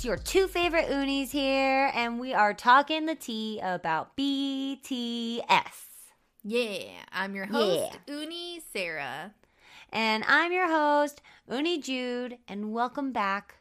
It's your two favorite unis here, and we are talking the tea about BTS. Yeah, I'm your host, Uni Sarah. And I'm your host, Uni Jude, and welcome back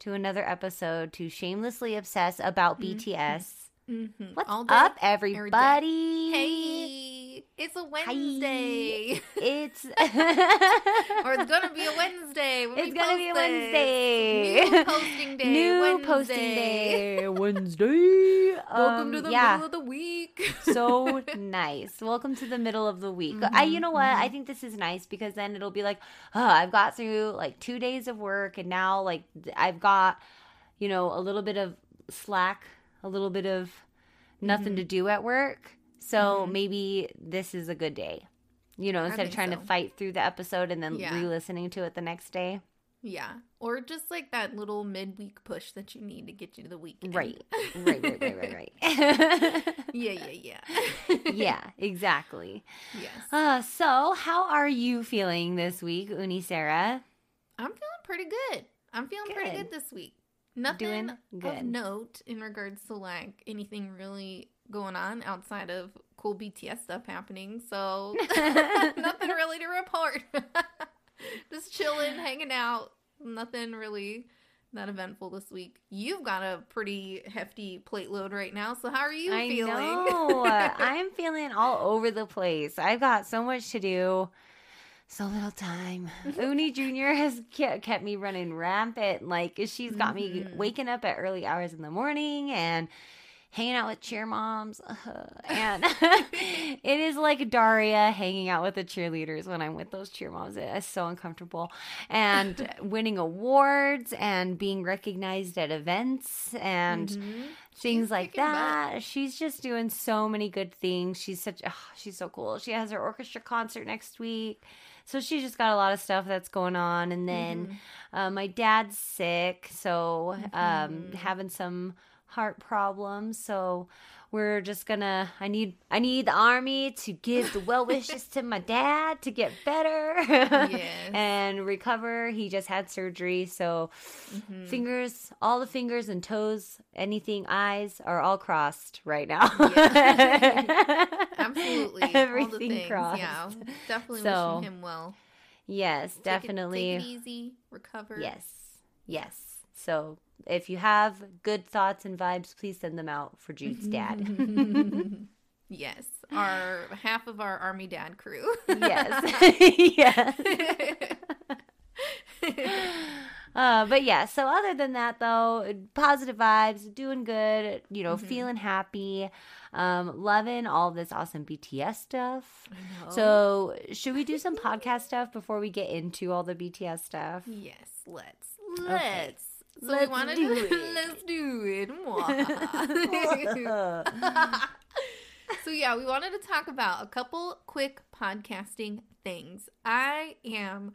to another episode to Shamelessly Obsess about BTS. Mm-hmm. What's up, everybody? Hey, it's a Wednesday. It's or it's gonna be a Wednesday. when we It's gonna be a Wednesday. this. New posting day. New Wednesday. posting day. Wednesday. Welcome Um, to the yeah. middle of the week. so nice. Welcome to the middle of the week. Mm-hmm, I you know what? I think this is nice because then it'll be like, oh, I've got through like 2 days of work and now like I've got you know, a little bit of slack, a little bit of nothing Mm-hmm. to do at work. So maybe this is a good day. You know, instead of trying so. to fight through the episode and then Yeah. re-listening to it the next day. yeah, or just like that little midweek push that you need to get you to the weekend. Right. Right, right, right, right, right. Yeah, yeah, yeah. yeah, exactly. Yes. Uh, so, how are you feeling this week, Uni Sarah? I'm feeling pretty good. I'm feeling pretty Good. good this week. Nothing Doing of good. note in regards to like anything really going on outside of cool BTS stuff happening. So nothing really to report. Just chilling, hanging out. Nothing really that eventful this week. You've got a pretty hefty plate load right now. So how are you I feeling? know. I'm feeling all over the place. I've got so much to do, so little time. Uni Jr. has ke- kept me running rampant. Like, she's got me Mhm. waking up at early hours in the morning and hanging out with cheer moms. and it is like Daria hanging out with the cheerleaders when I'm with those cheer moms. It is so uncomfortable. And winning awards and being recognized at events and Mhm. things She's like butt. that. She's just doing so many good things. She's such oh, she's so cool. She has her orchestra concert next week. So she's just got a lot of stuff that's going on and then Mm-hmm. uh, my dad's sick, so um Mhm. having some heart problems. So we're just gonna I need I need the army to give the well wishes to my dad to get better Yes. and recover. He just had surgery, so Mhm. fingers, all the fingers and toes, anything, eyes are all crossed right now. Yeah. Absolutely. All the Everything crossed. Yeah. Definitely So, wishing him well. Yes, Take it- definitely. Take it, easy. Recover. Yes. Yes. So if you have good thoughts and vibes, please send them out for Jude's dad. yes. Our half of our army dad crew. yes. yes. Uh, but yeah, so other than that, though, positive vibes, doing good, you know, feeling happy, um, loving all this awesome BTS stuff. So, should we do some podcast stuff before we get into all the BTS stuff? yes, let's. Let's. So Let's we wanted do to it. let's do it. So yeah, we wanted to talk about a couple quick podcasting things. I am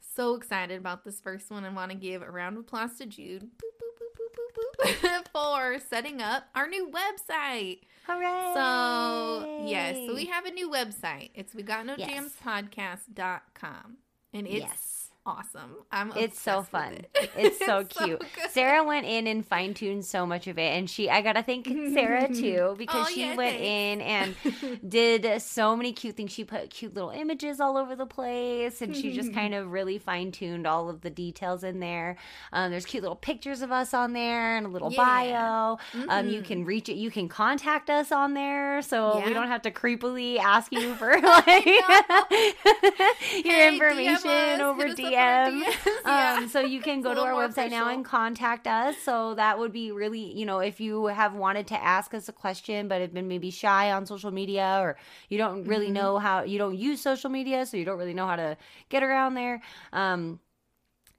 so excited about this first one and want to give a round of applause to Jude boop, boop, boop, for setting up our new website. Hooray! So, yes, so we have a new website. It's we got no jams podcast.com. And it's yes. Awesome. I'm It's so fun. it. It's so It's cute. good. Sarah went in and fine tuned so much of it, and she I gotta thank Sarah too because Oh, she yeah, went in and did so many cute things. She put cute little images all over the place, and she just kind of really fine tuned all of the details in there. Um, there's cute little pictures of us on there and a little Yeah. bio. Um, you can reach it. You can contact us on there, so we don't have to creepily ask you for like your Hey, information over hit us up on DM. DMs. Yeah. Um, so you can go to our website now and contact us. So that would be really, you know, if you have wanted to ask us a question but have been maybe shy on social media or you don't really Mm-hmm. know how you don't use social media, so you don't really know how to get around there. Um,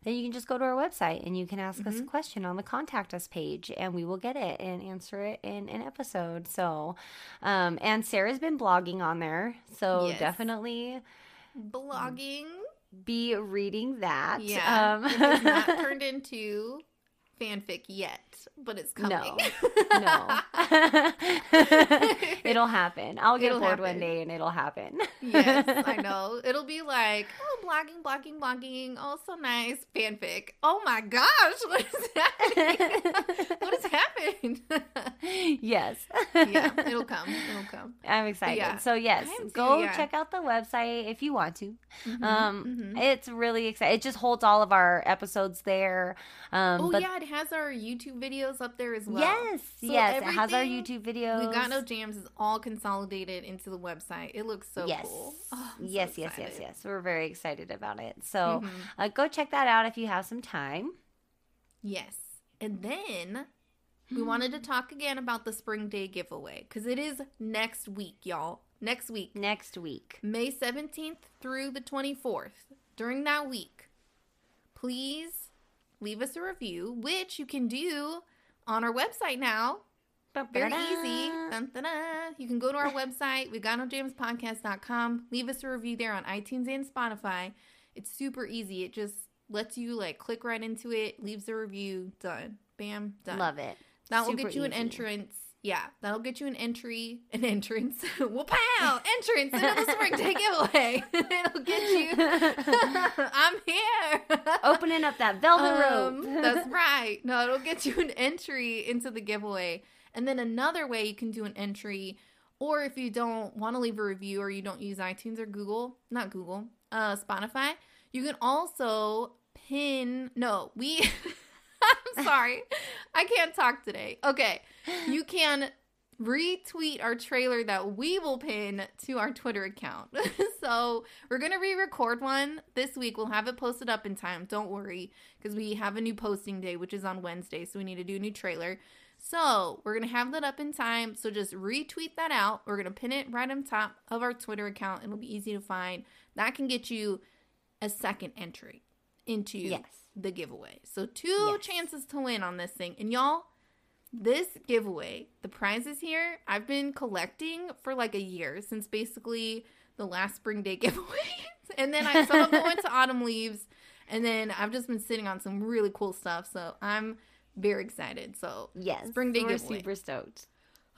then you can just go to our website and you can ask Mm-hmm. us a question on the contact us page and we will get it and answer it in an episode. So, um, and Sarah's been blogging on there. So Yes. definitely blogging. Be reading that. Yeah, Um, it has not turned into fanfic yet, but it's coming. No. no. it'll happen. I'll get It'll bored happen. one day and it'll happen. yes, I know. It'll be like, oh, blogging, blogging, blogging. Oh, so nice. Fanfic. Oh my gosh, what is happening? what has happened? yes. yeah, it'll come. It'll come. I'm excited. yeah. So yes, too, go yeah. check out the website if you want to. Mhm, um, mhm. it's really exciting. It just holds all of our episodes there. Um, Oh but yeah, it has our YouTube videos up there as well. yes, So yes, it has our YouTube videos. We got no jams is all consolidated into the website. It looks so yes. cool. Oh, I'm so yes, yes, yes, yes. We're very excited about it. So Mhm. uh, go check that out if you have some time. Yes. And then we wanted to talk again about the Spring Day giveaway because it is next week, y'all. Next week, Next week. May 17th through the 24th. During that week, please leave us a review, which you can do on our website now. Very easy. You can go to our website, we got no podcast.com. Leave us a review there on iTunes and Spotify. It's super easy. It just lets you like click right into it, leaves a review, done. Bam, done. Love it. That will get you an entrance. Yeah, that'll get you an entry, an entrance. well, pow, entrance into the spring day giveaway. It'll get you. I'm here. Opening up that velvet Um, rope. that's right. No, it'll get you an entry into the giveaway. And then another way you can do an entry, or if you don't want to leave a review or you don't use iTunes or Google, not Google, uh, Spotify, you can also pin. No, we. I'm sorry. I can't talk today. Okay. You can retweet our trailer that we will pin to our Twitter account. so we're going to re record one this week. We'll have it posted up in time. Don't worry, because we have a new posting day, which is on Wednesday. So we need to do a new trailer. So we're going to have that up in time. So just retweet that out. We're going to pin it right on top of our Twitter account. It'll be easy to find. That can get you a second entry into Yes. The giveaway. So two Yes. chances to win on this thing. And y'all, this giveaway, the prizes here, I've been collecting for like a year since basically the last spring day giveaway. and then I some of them went to autumn leaves. And then I've just been sitting on some really cool stuff. So I'm very excited. So Yes. Spring Day We're giveaway. super stoked.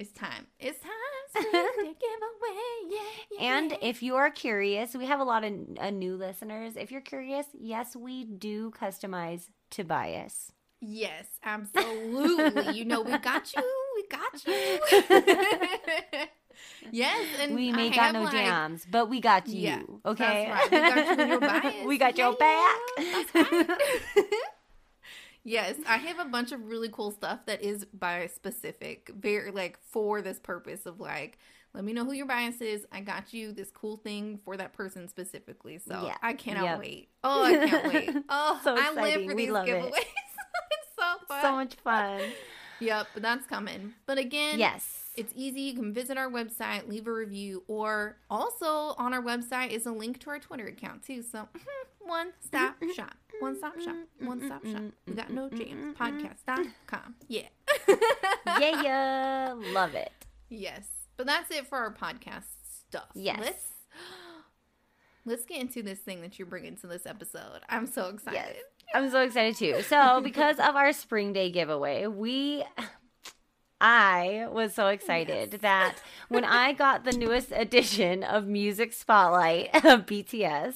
it's time. It's time. Giveaway. Yeah, yeah. And if you are curious, we have a lot of uh, new listeners. If you're curious, yes, we do customize to bias. Yes, absolutely. you know, we got you. We got you. yes, and we may I got no like- jams, but we got you. Yeah, okay. That's right. We got you your bias. we got your Yeah, back. that's right. Yes, I have a bunch of really cool stuff that is bias specific, very like for this purpose of like. Let me know who your bias is. I got you this cool thing for that person specifically. So Yeah. I cannot Yep. wait. Oh, I can't wait. Oh, So I live for We these love it. giveaways. it's so fun. so much fun. Yep, that's coming. But again, Yes. It's easy. You can visit our website, leave a review, or also on our website is a link to our Twitter account too. So one stop shop, one stop shop, one stop shop. We got no jams podcast.com. Yeah. yeah, yeah. Love it. yes. But that's it for our podcast stuff. Yes. Let's let's get into this thing that you're bringing to this episode. I'm so excited. Yes. I'm so excited too. So, because of our spring day giveaway, we I was so excited that when I got the newest edition of Music Spotlight of BTS,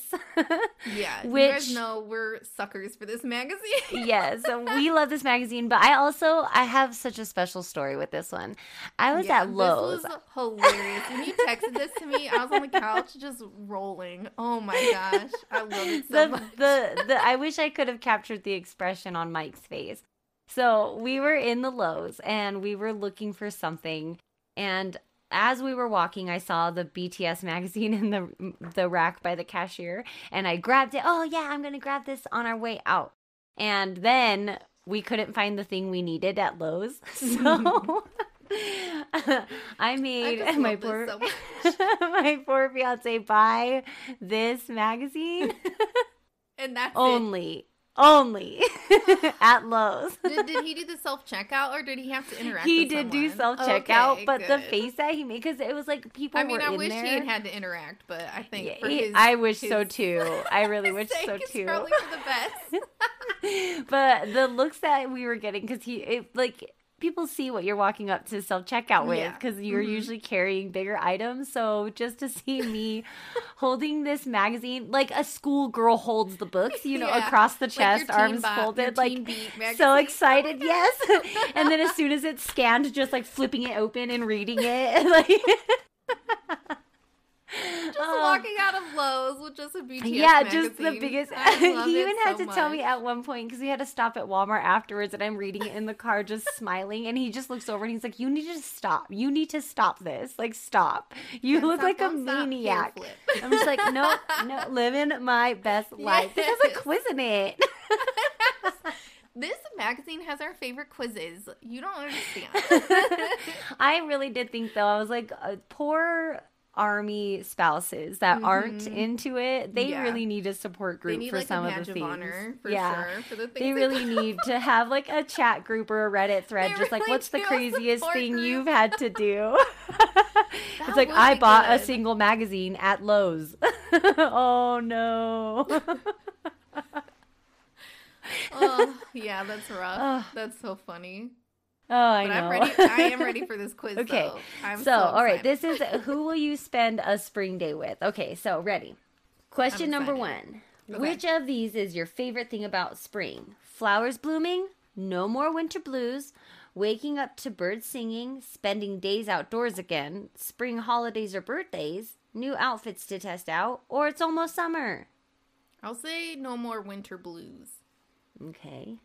Yeah, you Which- guys know we're suckers for this magazine. yes, we love this magazine, but I also I have such a special story with this one. I was Yeah, at Lowe's. This was hilarious. When you texted this to me, I was on the couch just rolling. Oh my gosh, I love it so the, much. the the I wish I could have captured the expression on Mike's face. So we were in the Lowe's and we were looking for something, and as we were walking, I saw the BTS magazine in the the rack by the cashier, and I grabbed it. Oh yeah, I'm gonna grab this on our way out. And then we couldn't find the thing we needed at Lowe's, so. I I made just my poor so my poor fiance buy this magazine and that's it. Only at Lowe's. Did, did he do the self checkout or did he have to interact? He did do self checkout, Okay, but the face that he made because it was like people I mean, I wish there. he had had to interact, but I think Yeah, for he- his, I wish so too. I really wish so too. Probably for the best. but the looks that we were getting because he it, like people see what you're walking up to self checkout with Yeah. because you're Mhm. usually carrying bigger items. So just to see me holding this magazine like a schoolgirl holds the books, you know, Yeah. across the chest, Teen arms Bop, folded, like so. Oh excited, yes. and then as soon as it's scanned, just like flipping it open and reading it, like. Just Oh. walking out of Lowe's with just a BTS yeah, just the biggest. He even had so to tell me at one point because we had to stop at Walmart afterwards, and I'm reading it in the car, just smiling. And he just looks over and he's like, "You need to stop. You need to stop this. Like, stop. You Don't look stop, like a don't stop, hair maniac." I'm just like, no, no, living my best life. This has a Yes. quiz in it. This magazine has our favorite quizzes. You don't understand. I really did think though. I was like, uh, poor army spouses that aren't Mhm. into it. They Yeah. really need a support group need for like some of the of things. yeah. sure. For the things They really need to have like a chat group or a Reddit thread, They just like, what's the craziest thing group. you've had to do? it's like, I bought a single magazine at Lowe's. oh no. oh, yeah, that's rough. That's so funny. Oh, I But know. I'm ready. I am ready for this quiz. Okay, though. I'm so, so, all right, this is who will you spend a spring day with? Okay, so ready. Question number one. Okay. Which of these is your favorite thing about spring? Flowers blooming, no more winter blues, waking up to birds singing, spending days outdoors again, spring holidays or birthdays, new outfits to test out, or it's almost summer. I'll say no more winter blues. Okay.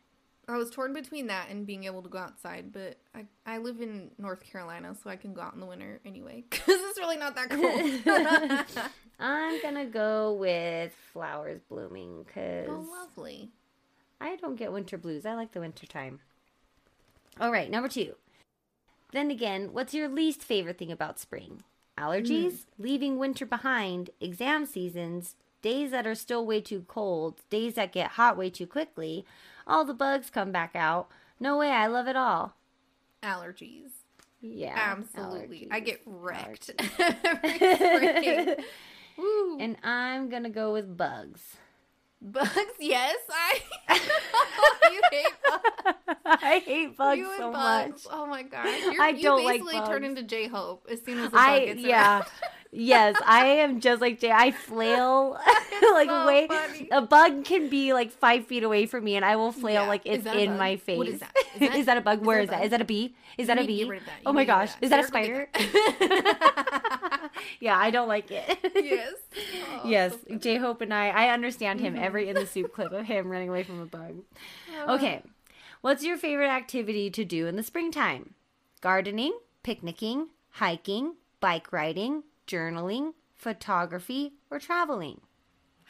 I was torn between that and being able to go outside, but I, I live in North Carolina, so I can go out in the winter anyway. Because it's really not that cold. I'm gonna go with flowers blooming because oh, lovely. I don't get winter blues. I like the winter time. All right, number two. Then again, what's your least favorite thing about spring? Allergies, hmm. leaving winter behind, exam seasons, days that are still way too cold, days that get hot way too quickly, all the bugs come back out. No way, I love it all. Allergies. Yeah. Absolutely. I get wrecked allergies. every spring. Woo. and I'm going to go with bugs. Bugs, yes. I you hate bugs. I hate bugs you so bugs. much. Oh my gosh. You're, I don't like basically turn bugs. into J Hope as soon as the bug I gets yeah. Yes, I am just like Jay. I flail like so way. funny. A bug can be like five feet away from me, and I will flail Yeah. like it's in my face. What is that? Is Is that- that, a bug? is Where that a that? Is that a bee? Is that You a bee? get rid of that. Oh my need to get gosh, is that a spider? yeah, I don't like it. yes. Oh, yes, so. J Hope and I. I understand him. Mhm. Every in the SOOP clip of him running away from a bug. Oh. Okay. What's your favorite activity to do in the springtime? Gardening, picnicking, hiking, bike riding, journaling, photography, or traveling?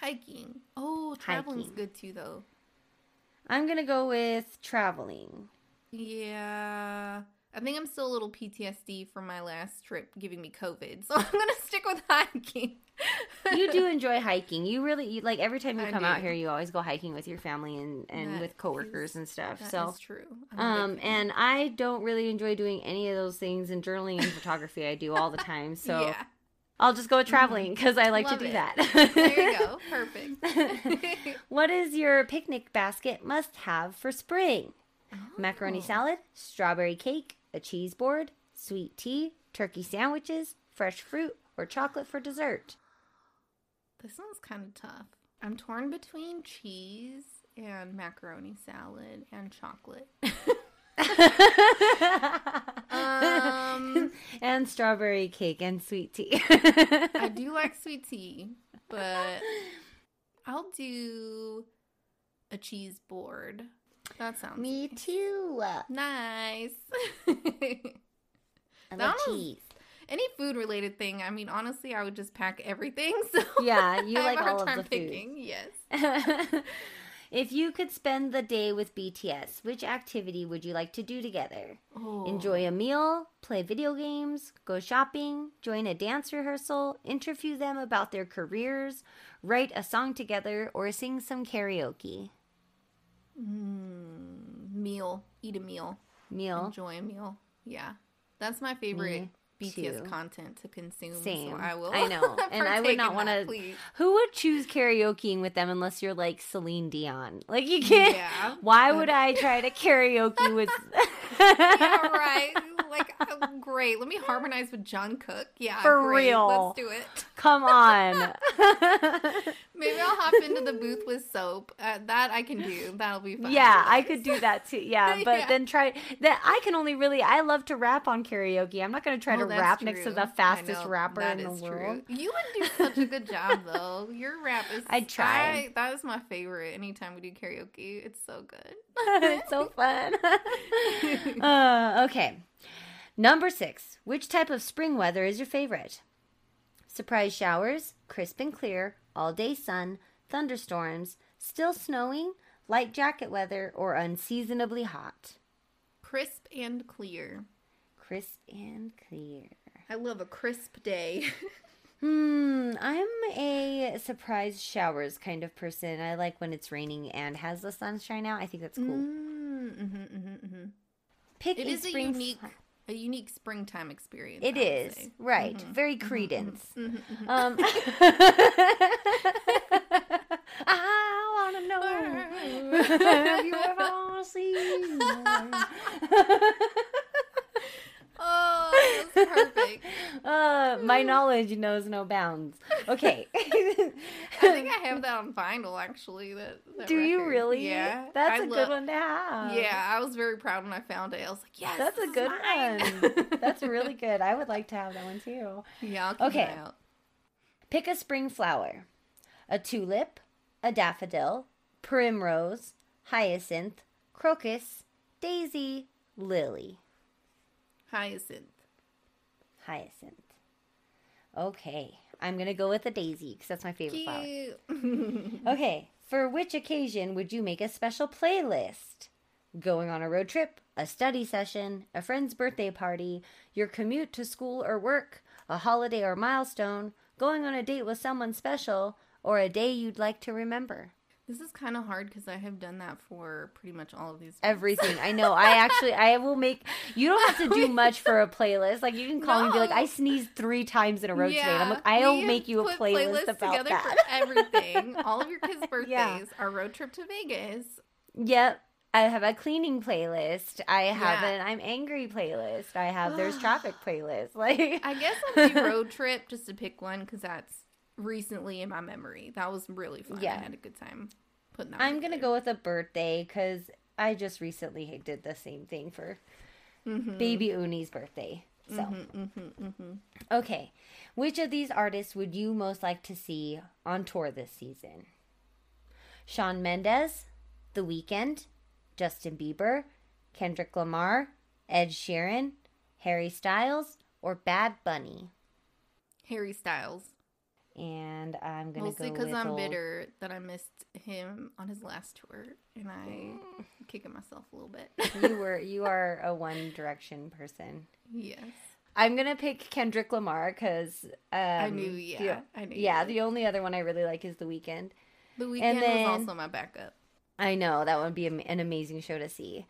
Hiking. Oh, traveling's Hiking. good too, though. I'm going to go with traveling. Yeah. I think I'm still a little PTSD from my last trip giving me COVID. So I'm going to stick with hiking. You do enjoy hiking. You really you, like every time you I come out here, you always go hiking with your family and, and That with coworkers is- and stuff. So is true. I'm Um, and I don't really enjoy doing any of those things, and journaling and photography I do all the time. So yeah. I'll just go with traveling mm-hmm. because I like Love to do it. that. There you go. Perfect. what is your picnic basket must have for spring? Macaroni Oh. salad, strawberry cake, a cheese board, sweet tea, turkey sandwiches, fresh fruit, or chocolate for dessert? This one's kind of tough. I'm torn between cheese and macaroni salad and chocolate. Um, and strawberry cake and sweet tea. I do like sweet tea, but I'll do a cheese board. That sounds Me nice. too. nice. I love cheese. Any food related thing, I mean, honestly, I would just pack everything. So Yeah, you I have like a hard all of time the picking. Yes. If you could spend the day with BTS, which activity would you like to do together? Oh. Enjoy a meal, play video games, go shopping, join a dance rehearsal, interview them about their careers, write a song together, or sing some karaoke. Mm, meal. Eat a meal. Meal. Enjoy a meal. Yeah. That's my favorite Me BTS content to consume. Same. So I will. I know. And I would not want to. Who would choose karaokeing with them unless you're like Celine Dion? Like, you can't. Yeah. Why would I try to karaoke with. Yeah, right. Like, oh, great. Let me harmonize with Jungkook. Yeah, For great. real. Let's do it. Come on. Maybe I'll hop into the booth with soap. Uh, that I can do. That'll be fun. Yeah, I could do that too. Yeah, but Yeah. then try that. I can only really. I love to rap on karaoke. I'm not going to try to rap next to the fastest rapper that in the world. True. You would do such a good job, though. Your rap is. I'd try. I, that is my favorite. Anytime we do karaoke, it's so good. it's so fun. uh, okay. Number six. Which type of spring weather is your favorite? Surprise showers, crisp and clear, all day sun, thunderstorms, still snowing, light jacket weather, or unseasonably hot? Crisp and clear. Crisp and clear. I love a crisp day. Hmm, I'm a surprise showers kind of person. I like when it's raining and has the sunshine out. I think that's cool. Mm, hmm hmm hmm Pick It a is a unique, fl- a unique springtime experience. It is say. right, very Creedence. Mhm, mhm. Um, I wanna know. Have you ever seen? Perfect. uh, my knowledge knows no bounds. Okay. I think I have that on vinyl actually. That, that Do you really? Yeah, That's a a good one to have. Yeah, I was very proud when I found it. I was like, yes, That's a good mine. one. That's really good. I would like to have that one too. yeah. I'll keep Okay. Pick a spring flower a tulip, a daffodil, primrose, hyacinth, crocus, daisy, lily. Hyacinth. Hyacinth. Okay, I'm gonna go with a daisy because that's my favorite flower. Okay, for which occasion would you make a special playlist? Going on a road trip, a study session, a friend's birthday party, your commute to school or work, a holiday or milestone, going on a date with someone special, or a day you'd like to remember? This is kind of hard because I have done that for pretty much all of these. ones. Everything. I know. I actually, I will make. You don't have to do much for a playlist. Like you can call me and be like, I sneezed three times in a row today. And I'm like, I'll make you a playlist about together that. for everything. All of your kids' birthdays, Yeah. our road trip to Vegas. Yep. I have a cleaning playlist. I have Yeah. an I'm angry playlist. I have there's traffic playlist. Like I guess I'll do road trip just to pick one because that's recently in my memory. That was really fun. Yeah. I had a good time putting that. I'm gonna together. go with a birthday because I just recently did the same thing for Mhm. baby Uni's birthday. So Mhm, mhm, mhm. okay, which of these artists would you most like to see on tour this season? Shawn Mendes, The Weeknd, Justin Bieber, Kendrick Lamar, Ed Sheeran, Harry Styles, or Bad Bunny? Harry Styles. And I'm gonna Mostly because I'm old- bitter that I missed him on his last tour, and I kicking myself a little bit. you were you are a One Direction person. yes, I'm gonna pick Kendrick Lamar because um, I knew. Yeah, I knew. yeah. The only other one I really like is The Weeknd. the Weeknd then- was also my backup. I know that would be an amazing show to see.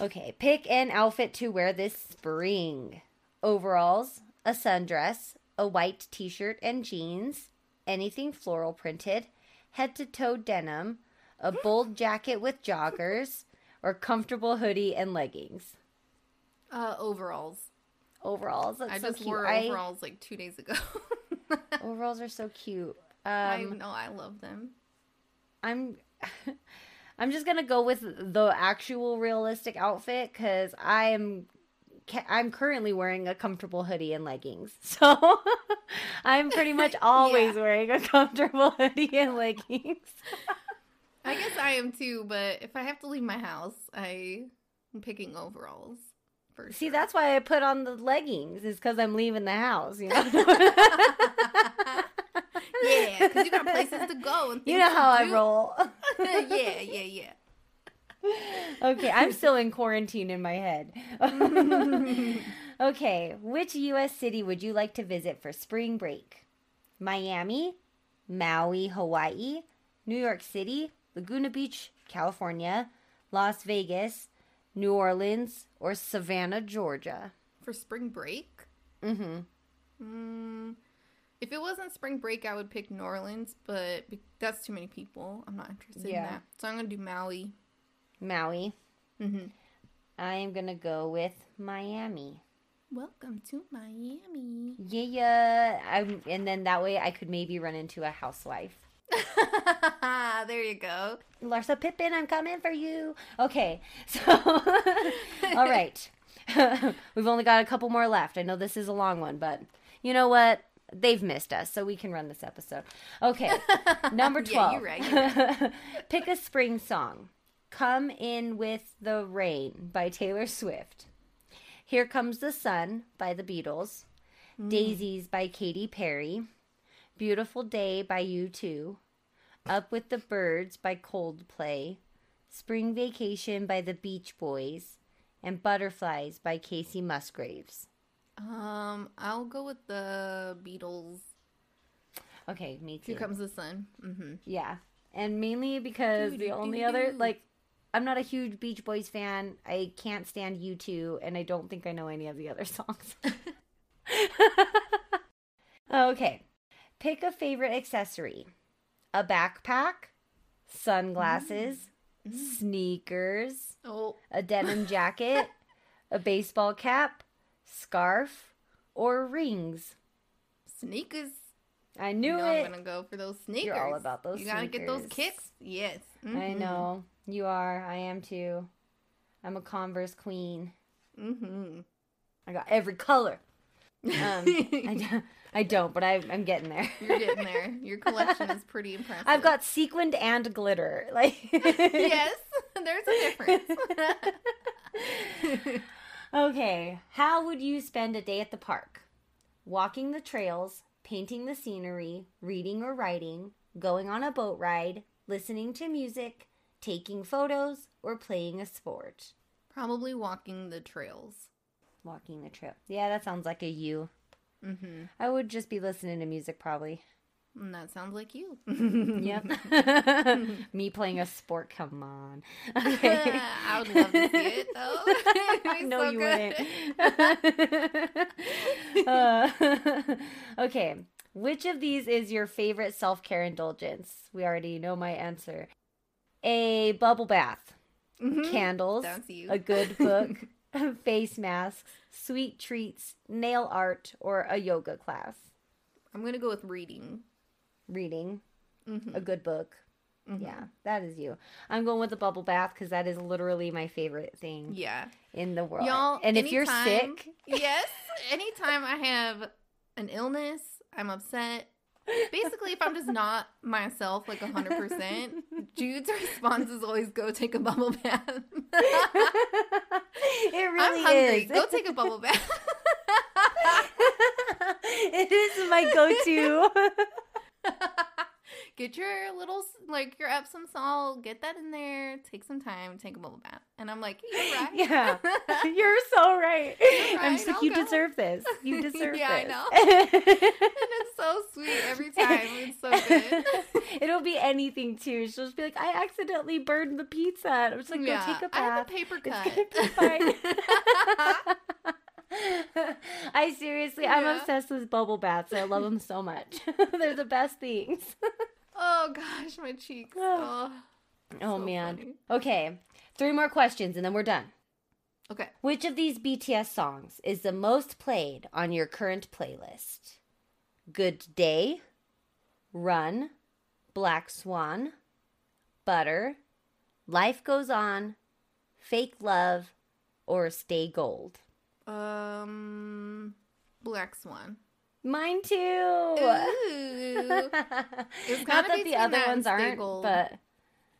Okay, pick an outfit to wear this spring: overalls, a sundress, a white T-shirt and jeans, anything floral printed, head to toe denim, a bold jacket with joggers, or comfortable hoodie and leggings. Uh, overalls. Overalls. That's I so just cute. wore I- overalls like two days ago. overalls are so cute. I Um, know I love them. I'm I'm just gonna go with the actual realistic outfit because I am ca- I'm currently wearing a comfortable hoodie and leggings, so I'm pretty much always wearing a comfortable hoodie and leggings. I guess I am too, but if I have to leave my house, I am picking overalls. For See, sure. that's why I put on the leggings is because I'm leaving the house. You know, yeah, because you got places to go. And you know how I roll. yeah, yeah, yeah. okay, I'm still in quarantine in my head. okay, which U.S. city would you like to visit for spring break? Miami, Maui, Hawaii, New York City, Laguna Beach, California, Las Vegas, New Orleans, or Savannah, Georgia? For spring break, Mm-hmm. mm, if it wasn't spring break, I would pick New Orleans, but that's too many people. I'm not interested Yeah. in that. So I'm gonna do Maui. Maui. Mm-hmm. I am gonna go with Miami. Welcome to Miami. Yeah, yeah. I'm, and then that way I could maybe run into a housewife. there you go. Larsa Pippen, I'm coming for you. Okay, so all right, we've only got a couple more left. I know this is a long one, but you know what? They've missed us, so we can run this episode. Okay, number 12. Yeah, you're right, you're Pick a spring song. "Come In with the Rain" by Taylor Swift. "Here Comes the Sun" by the Beatles. "Daisies" by Katy Perry. "Beautiful Day" by U2. Up with the Birds by Coldplay, Spring Vacation by the Beach Boys, and Butterflies by Kacey Musgraves. Um, I'll go with the Beatles. Okay, me too. Here comes the sun. Mm-hmm. yeah. And mainly because the only other, like, I'm not a huge Beach Boys fan. I can't stand U2, and I don't think I know any of the other songs. okay. Pick a favorite accessory a backpack, sunglasses, sneakers, Oh, a denim jacket, a baseball cap, scarf, or rings. sneakers. I You knew know it. I'm gonna go for those sneakers. You're all about those You gotta get those kicks. Yes. I Mhm. know. You are. I am too. I'm a Converse queen. Mm-hmm. I got every color. Um, I, don't, I don't, but I, I'm getting there. You're getting there. Your collection is pretty impressive. I've got sequined and glitter. Like yes, there's a difference. Okay, how would you spend a day at the park? Walking the trails, painting the scenery, reading or writing, going on a boat ride, listening to music, taking photos, or playing a sport? Probably walking the trails. Walking the trail. Yeah, that sounds like a you. Mm-hmm. I would just be listening to music probably. And that sounds like you. Yep. Me playing a sport. Come on. Okay. I would love to see it though. Know so you wouldn't. Uh, okay. Which of these is your favorite self care indulgence? We already know my answer. A bubble bath, Mhm. candles, a good book, face masks, sweet treats, nail art, or a yoga class. I'm gonna go with reading. Reading, Mhm. a good book. Mhm. Yeah, that is you. I'm going with the bubble bath because that is literally my favorite thing Yeah. in the world. Y'all, and if you're sick, Yes. Anytime I have an illness, I'm upset. Basically, if I'm just not myself, like 100%, Jude's response is always go take a bubble bath. it really I'm hungry. is. Go take a bubble bath. it is my go-to. get your little, like, your Epsom salt, get that in there, take some time, take a bubble bath. And I'm like, you're right. yeah, you're so right. I'm just like, you go. deserve this. You deserve Yeah, I know. and it's so sweet every time. It's so good. It'll be anything too. She'll just be like, I accidentally burned the pizza. And I'm just like, go yeah, take a I have a paper It's cut. gonna be fine. I seriously, I'm obsessed with bubble baths. I love them so much. They're the best things. Oh gosh, my cheeks. Oh, Oh so man. funny. Okay, three more questions and then we're done. Okay. Which of these BTS songs is the most played on your current playlist? Good Day, Run, Black Swan, Butter, Life Goes On, Fake Love, or Stay Gold? Um, Black Swan. Mine too. Ooh. Not that the other ones aren't, but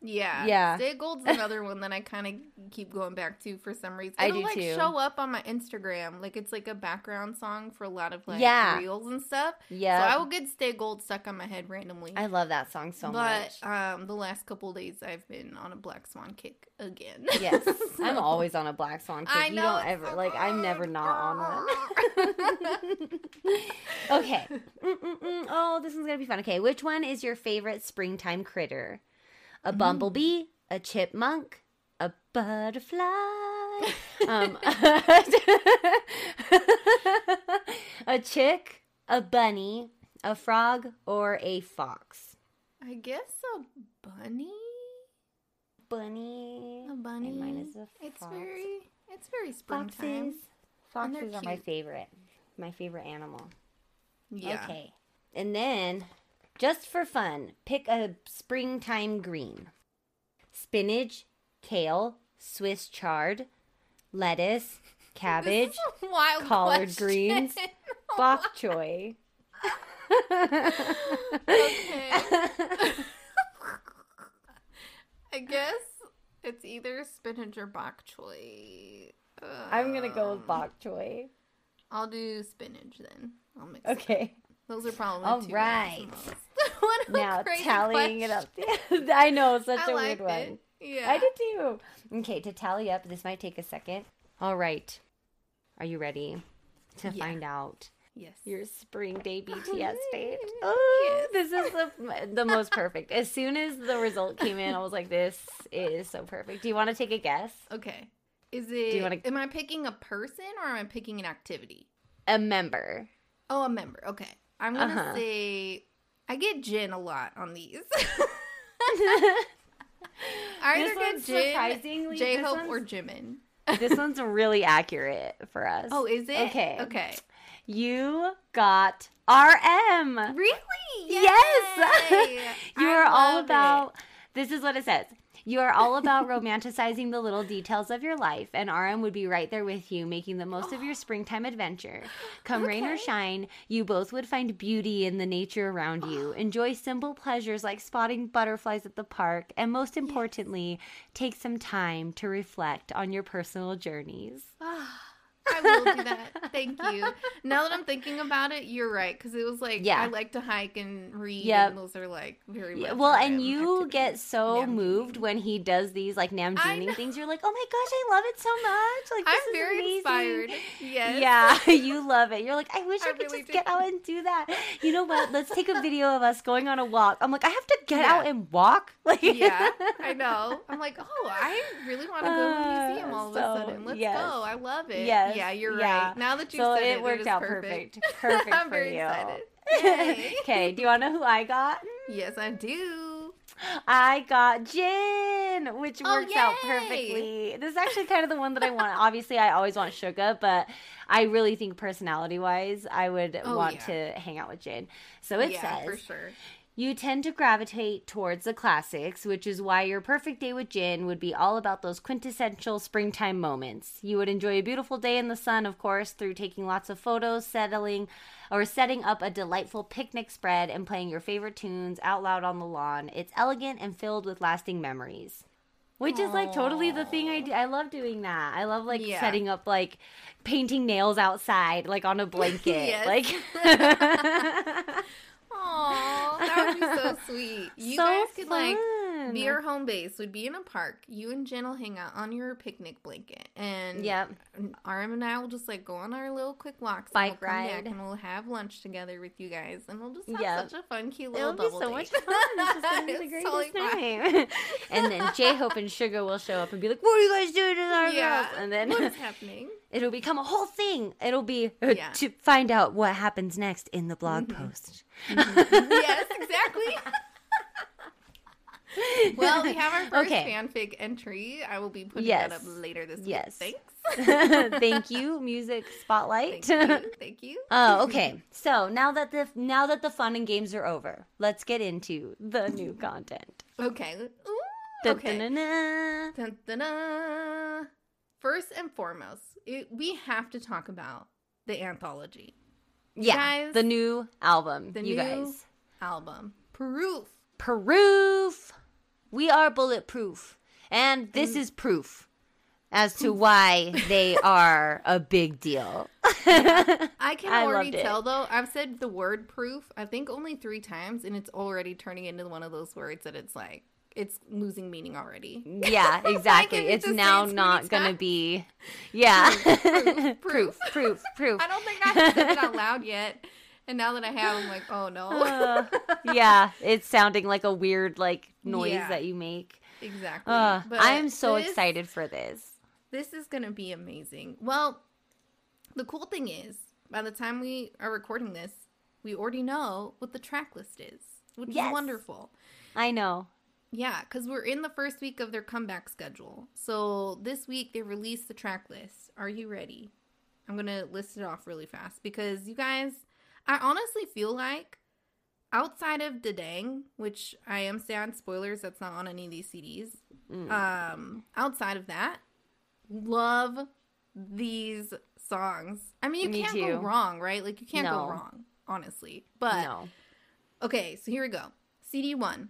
Yeah. Yeah. Stay Gold's another one that I kind of keep going back to for some reason. I It'll do like too. show up on my Instagram. Like it's like a background song for a lot of like Yeah. reels and stuff. yeah, So I will get Stay Gold stuck on my head randomly. I love that song so but much. um the last couple days I've been on a Black Swan kick again. Yes, I'm always on a Black Swan. Kick. I you know, don't ever so like. I'm never not on one. okay. Mm-mm-mm. Oh, this one's gonna be fun. Okay, which one is your favorite springtime critter? A Mm. bumblebee, a chipmunk, a butterfly. um, a chick, a bunny, a frog, or a fox. I guess a bunny. Bunny. A bunny. And mine is a fox. It's very it's very springtime. Foxes. Foxes are my favorite. My favorite animal. Yeah. Okay. And then, just for fun, pick a springtime green spinach, kale, Swiss chard, lettuce, cabbage, This is a wild collard question. greens, bok choy. okay. I guess it's either spinach or bok choy. I'm gonna go with Um, bok choy. I'll do spinach then. I'll mix. it. Okay. Those are probably All right. I like the most. what a Now tallying it up. I know, such I a weird one. it. Yeah. I did too. Okay, to tally up, this might take a second. All right. Are you ready to Yeah. find out Yes. your spring day BTS date? Oh, Yes. this is the, the most perfect. As soon as the result came in, I was like, this is so perfect. Do you want to take a guess? Okay. Is it? Do you wanna- Am I picking a person or am I picking an activity? A member. Oh, a member. Okay. I'm gonna Uh-huh. say I get Jin a lot on these. I either get Jin, J Hope, or Jimin. this one's really accurate for us. Oh, is it? Okay. Okay. You got RM. Really? Yes. You I are all love it. about. This is what it says. You are all about romanticizing the little details of your life, and RM would be right there with you, making the most of your springtime adventure. Come rain or shine, you both would find beauty in the nature around you. Enjoy simple pleasures like spotting butterflies at the park, and most importantly, take some time to reflect on your personal journeys. Ah. I will do that. Thank you. Now that I'm thinking about it, you're right because it was like Yeah. I like to hike and read, Yep. and those are like very Yeah, well, and you activities. get so Namjooning. moved when he does these like Namjooning things. You're like, oh my gosh, I love it so much. Like, this I'm is very amazing. inspired. Yes. Yeah, you love it. You're like, I wish I, I could really just get out and do that. You know what? Let's take a video of us going on a walk. I'm like, I have to get Yeah. out and walk. Like, yeah, I know. I'm like, oh, I really want to go to the Uh, museum all of so, a sudden. Let's yes. go. I love it. Yes, Yeah, you're yeah. right. Now that you so said it, it worked out perfect. perfect. Perfect I'm for very you. excited. Okay, do you want to know who I got? Yes, I do. I got Jin, which Oh, works out perfectly. This is actually kind of the one that I want. Obviously, I always want Suga, but I really think personality wise, I would Oh, want yeah. to hang out with Jin. So it yeah, says for sure. You tend to gravitate towards the classics, which is why your perfect day with Jin would be all about those quintessential springtime moments. You would enjoy a beautiful day in the sun, of course, through taking lots of photos, settling or setting up a delightful picnic spread and playing your favorite tunes out loud on the lawn. It's elegant and filled with lasting memories. Which is like totally the thing I do. I love doing that. I love like Yeah. setting up like painting nails outside, like on a blanket. Like Aw, that would be so sweet. You So guys could like fun. be your home base would be in a park. You and Jin will hang out on your picnic blanket, and Yep. RM and I will just like go on our little quick walks. Bike and we'll ride. and we'll have lunch together with you guys, and we'll just have Yep. such a fun, cute little It'll be so date. much fun. It's just gonna be the greatest totally time. and then J Hope and Suga will show up and be like, "What are you guys doing in our Yeah, house?" And then what is happening? it'll become a whole thing. It'll be uh, Yeah. to find out what happens next in the blog post. Mm-hmm. yes, exactly. Well, we have our first Okay. fanfic entry. I will be putting Yes. that up later this Yes. week. Thanks. Thank you, music spotlight. Thank you. Thank you. Oh, okay. So now that the now that the fun and games are over, let's get into the new content. Okay. Ooh, Dun, okay. dun, dun, dun. Dun, dun, dun. First and foremost, it, we have to talk about the anthology Yeah, Guys, the new album. the you new guys, album. Proof. proof. We are bulletproof, and this is proof as to why they are a big deal. I can I already tell though. I've said the word proof, I think only three times, and it's already turning into one of those words that it's like it's losing meaning already. Yeah, exactly. you it's now it so many not going to be. Yeah. Proof, proof, proof, proof. I don't think I said it out loud yet. And now that I have, I'm like, oh no. Uh, yeah, it's sounding like a weird like noise Yeah. that you make. exactly. Uh, But I am so this- excited for this. This is going to be amazing. Well, the cool thing is, by the time we are recording this, we already know what the track list is, which Yes. is wonderful. I know. Yeah, because we're in the first week of their comeback schedule. So this week they released the track list. Are you ready? I'm going to list it off really fast because you guys, I honestly feel like outside of Ddaeng, which I am sad, spoilers, that's not on any of these CDs. Mm. Um, outside of that, love these songs. I mean, you Me can't too. go wrong, right? Like, you can't No. go wrong, honestly. But no. Okay, so here we go. CD one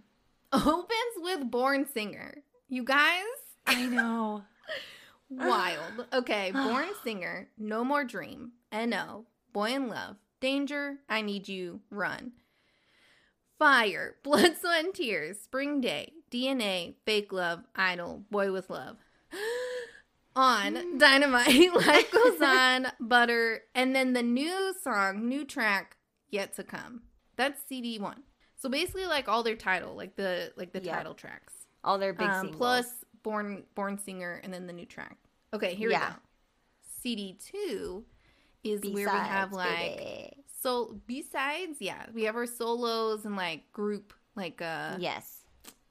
opens with Born Singer. You guys, I know. wild. Okay, Born Singer, No More Dream, N.O., Boy in Love, Danger, I Need You, Run. Fire, Blood, Sweat, and Tears, Spring Day, DNA, Fake Love, Idol, Boy with Love. on mm. Dynamite, Life Goes On, Butter, and then the new song, new track, Yet to Come. That's CD one. So basically, like all their title, like the like the Yeah. title tracks, All their big um, plus Born Born Singer, and then the new track. Okay, here Yeah. we go. CD two is where we have like baby. so besides. Yeah, we have our solos and like group like uh yes.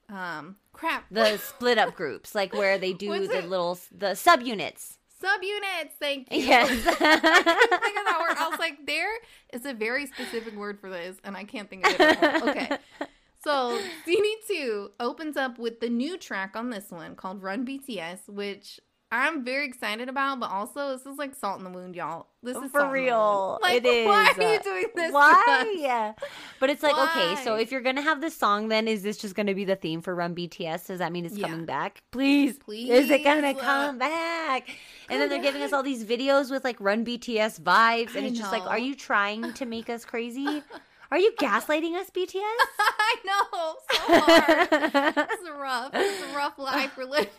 um crap The split up groups, like where they do What's the it? little the subunits. Subunits. Thank you. Yes. think of that word. I was like, there is a very specific word for this, and I can't think of it. Okay. So CD2 opens up with the new track on this one called Run BTS, which I'm very excited about, but also this is like salt in the wound, y'all. This is For real. Like, it is. Why are you doing this? Why? Yeah. But it's like, okay, so if you're going to have this song, then is this just going to be the theme for Run BTS? Does that mean it's Yeah. coming back? Please. please, Is it going to Please. come back? And then they're giving us all these videos with like Run BTS vibes. And it's just like, are you trying to make us crazy? Are you gaslighting us, BTS? I know, so hard. it's a rough. It's a rough life we're living.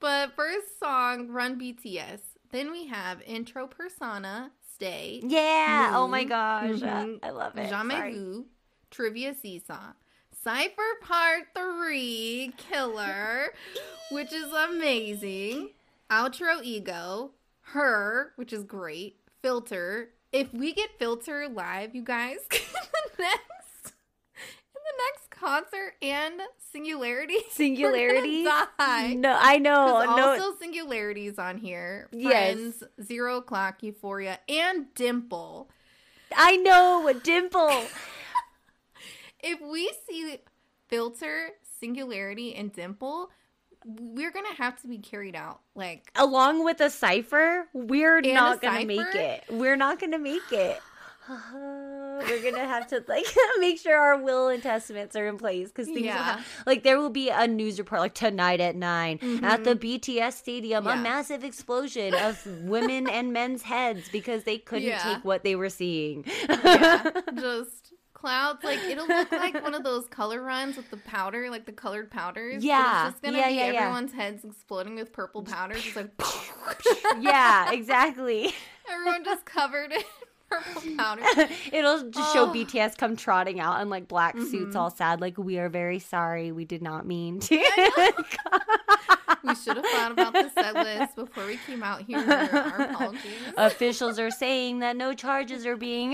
But first song, Run BTS. Then we have intro persona, stay. yeah. Oh my Mhm. gosh. Mhm. I love it. Jamais trivia seesaw. Cypher Part 3, Killer, which is amazing. Outro Ego, Her, which is great. Filter. If we get Filter live, you guys, in the next, in the next concert and Singularity, Singularity? die. No, I know. No. also singularities on here. Yes. Zero O'Clock, Euphoria, and Dimple. I know. Dimple. if we see filter singularity and dimple we're gonna have to be carried out like along with a cipher, we're not gonna make it. We're not gonna make it. We're gonna have to like make sure our will and testaments are in place because things will Yeah. ha- like there will be a news report like tonight at 9 at the BTS stadium, a Mm-hmm. Massive explosion of women and men's heads because they couldn't Yeah. take what they were seeing. yeah, just clouds like it'll look like one of those color runs with the powder like the colored powders Yeah. it's just gonna Yeah, be yeah, yeah. everyone's heads exploding with purple powder just like yeah, exactly. everyone just covered in purple powder It'll just show Oh. BTS come trotting out in like black suits, Mhm. all sad, like we are very sorry, we did not mean to. we should have thought about the set list before we came out here our apologies Officials are saying that no charges are being.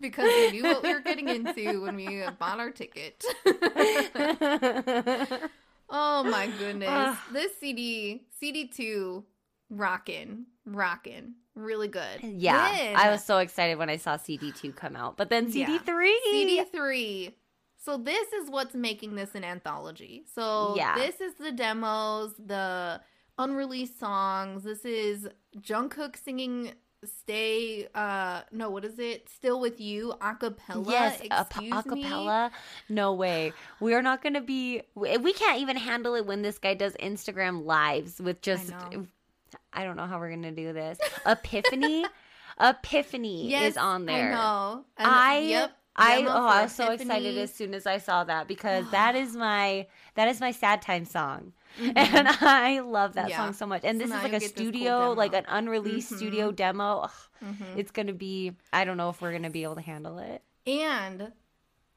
because we knew what we were getting into when we bought our ticket. oh my goodness. this CD, CD2, rockin', rockin', really good. yeah, Then- I was so excited when I saw CD2 come out, but then CD3. CD3. So this is what's making this an anthology. So Yeah. this is the demos, the unreleased songs. This is Jungkook singing "Stay." Uh, no, what is it? "Still with You" acapella. Yes, a, Excuse a me. No way. We are not going to be. We can't even handle it when this guy does Instagram lives with just. I don't know how we're going to do this. Epiphany. Epiphany Yes, is on there. I know. And- I yep. I demo oh I was so Epiphany. excited as soon as I saw that because that is my that is my sad time song. Mhm. And I love that Yeah. song so much. And So this is like a this cool studio, like an unreleased Mhm. studio demo. Ugh, Mhm. It's gonna be I don't know if we're gonna be able to handle it. And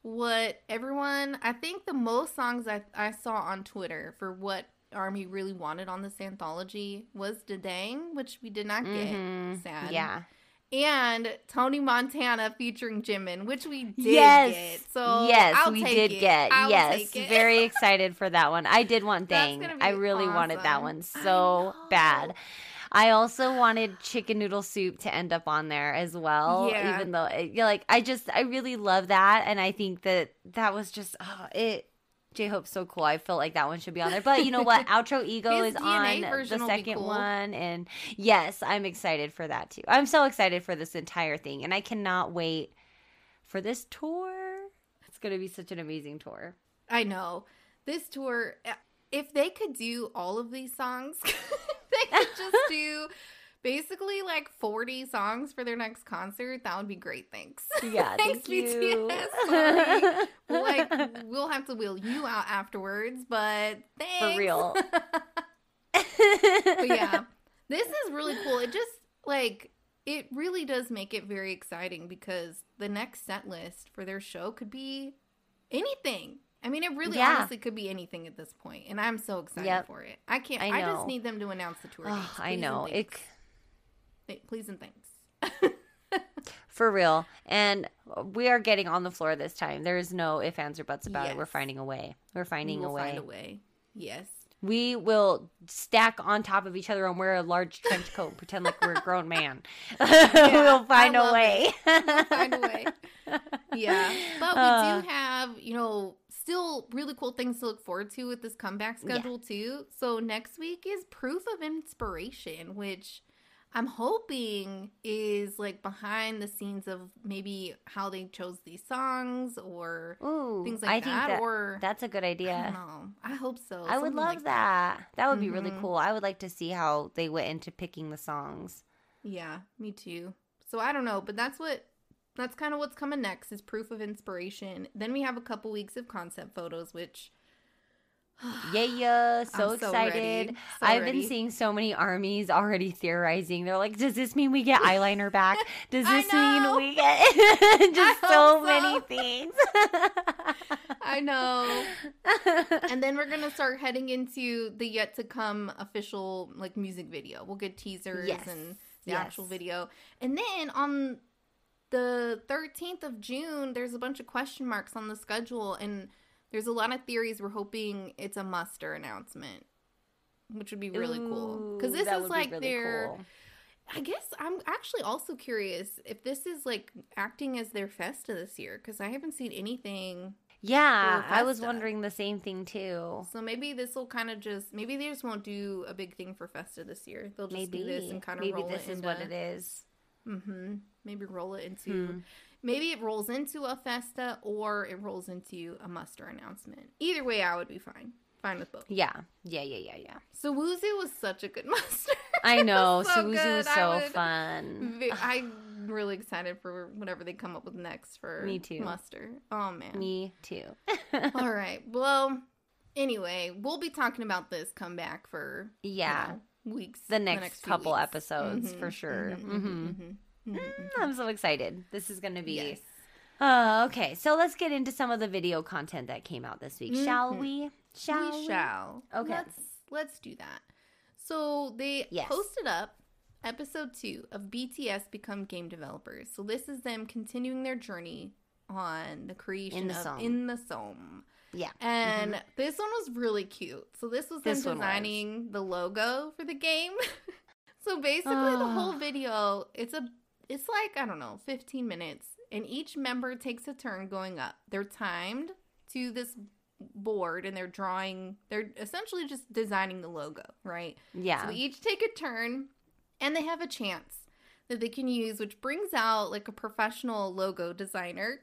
what everyone, I think the most songs I, I saw on Twitter for what Army really wanted on this anthology was Ddaeng, which we did not get. Mhm. Sad. Yeah. And Tony Montana featuring Jimin, which we did yes. get. So yes, I'll we did it. get. I'll yes, very excited for that one. I did want Ddaeng. I really wanted that awesome. one I so bad. I also wanted chicken noodle soup to end up on there as well. Yeah. Even though, it, like, I just, I really love that, and I think that that was just, oh, it. J Hope's so cool. I felt like that one should be on there. But you know what? Outro Ego is DNA on the second cool. one, and yes, I'm excited for that too. I'm so excited for this entire thing, and I cannot wait for this tour. It's gonna be such an amazing tour. I know. This tour, if they could do all of these songs, they could just do basically like 40 songs for their next concert, that would be great. Thanks. Yeah, Thanks, thank you. BTS. Like, we'll have to wheel you out afterwards, but thanks. For real. but yeah, this is really cool. It just, like, it really does make it very exciting because the next set list for their show could be anything. I mean, it really Yeah. honestly could be anything at this point, and I'm so excited Yep. for it. I can't. I I, just need them to announce the tour Oh. I know it. Th- Please and thanks. for real, and we are getting on the floor this time. There is no ifs, ands, or buts about it. We're finding a way. We're finding we a way. find a way. Yes. We will stack on top of each other and wear a large trench coat, and pretend like we're a grown man. we'll find I a way. We'll find a way. Yeah. But we Uh, do have, you know, still really cool things to look forward to with this comeback Yeah. schedule too. So next week is Proof of Inspiration, which I'm hoping is like behind the scenes of maybe how they chose these songs or Ooh, things like I that. think that or that's a good I idea. know. I hope so. I would love like that. that. would be really Mhm. cool. I would like to see how they went into picking the songs. Yeah, me too. So I don't know, but that's what that's kind of what's coming next is proof of inspiration. Then we have a couple weeks of concept photos, which Yeah, yeah, so so excited. So I've ready. been seeing so many armies already theorizing. They're like, does this mean we get eyeliner back? Does this mean we get just I so many things? I know. and then we're gonna start heading into the yet to come official like music video. We'll get teasers Yes. and the Yes. actual video. And then on the 13th of June, there's a bunch of question marks on the schedule, and there's a lot of theories. We're hoping it's a muster announcement, which would be really cool. Because this is like really their. cool. I guess I'm actually also curious if this is like acting as their festa this year because I haven't seen anything. Yeah, I was wondering the same thing too. So maybe this will kind of just maybe they just won't do a big thing for festa this year. They'll just Maybe do this and kind of maybe roll this it is into, what it is. Mm-hmm. Maybe roll it into. Hmm. Maybe it rolls into a festa or it rolls into a muster announcement. Either way, I would be fine. Fine with both. Yeah, yeah, yeah, yeah, yeah. Sowoozoo was such a good muster. I know. So Suzu good. was so would- fun. I'm really excited for whatever they come up with next for Me too. muster. Oh man. Me too. All right. Well, anyway, we'll be talking about this comeback for you Yeah. know, weeks. The next few couple weeks. episodes, for sure. mhm, Mhm. Mhm, mhm, mhm. I'm so excited. This is going to be. Yes. Uh, okay, so let's get into some of the video content that came out this week, shall Mhm. we? Shall we? we shall. Okay. Let's let's do that. So they Yes. posted up episode two of BTS become game developers. So this is them continuing their journey on the creation In the of. In the SEOM. Yeah. And this one was really cute. So this was them This was. designing the logo for the game. so basically the Ah. whole video, it's a it's like, I don't know, 15 minutes. And each member takes a turn going up. They're timed to this board and they're drawing they're essentially just designing the logo, right? Yeah. So each take a turn and they have a chance that they can use, which brings out like a professional logo designer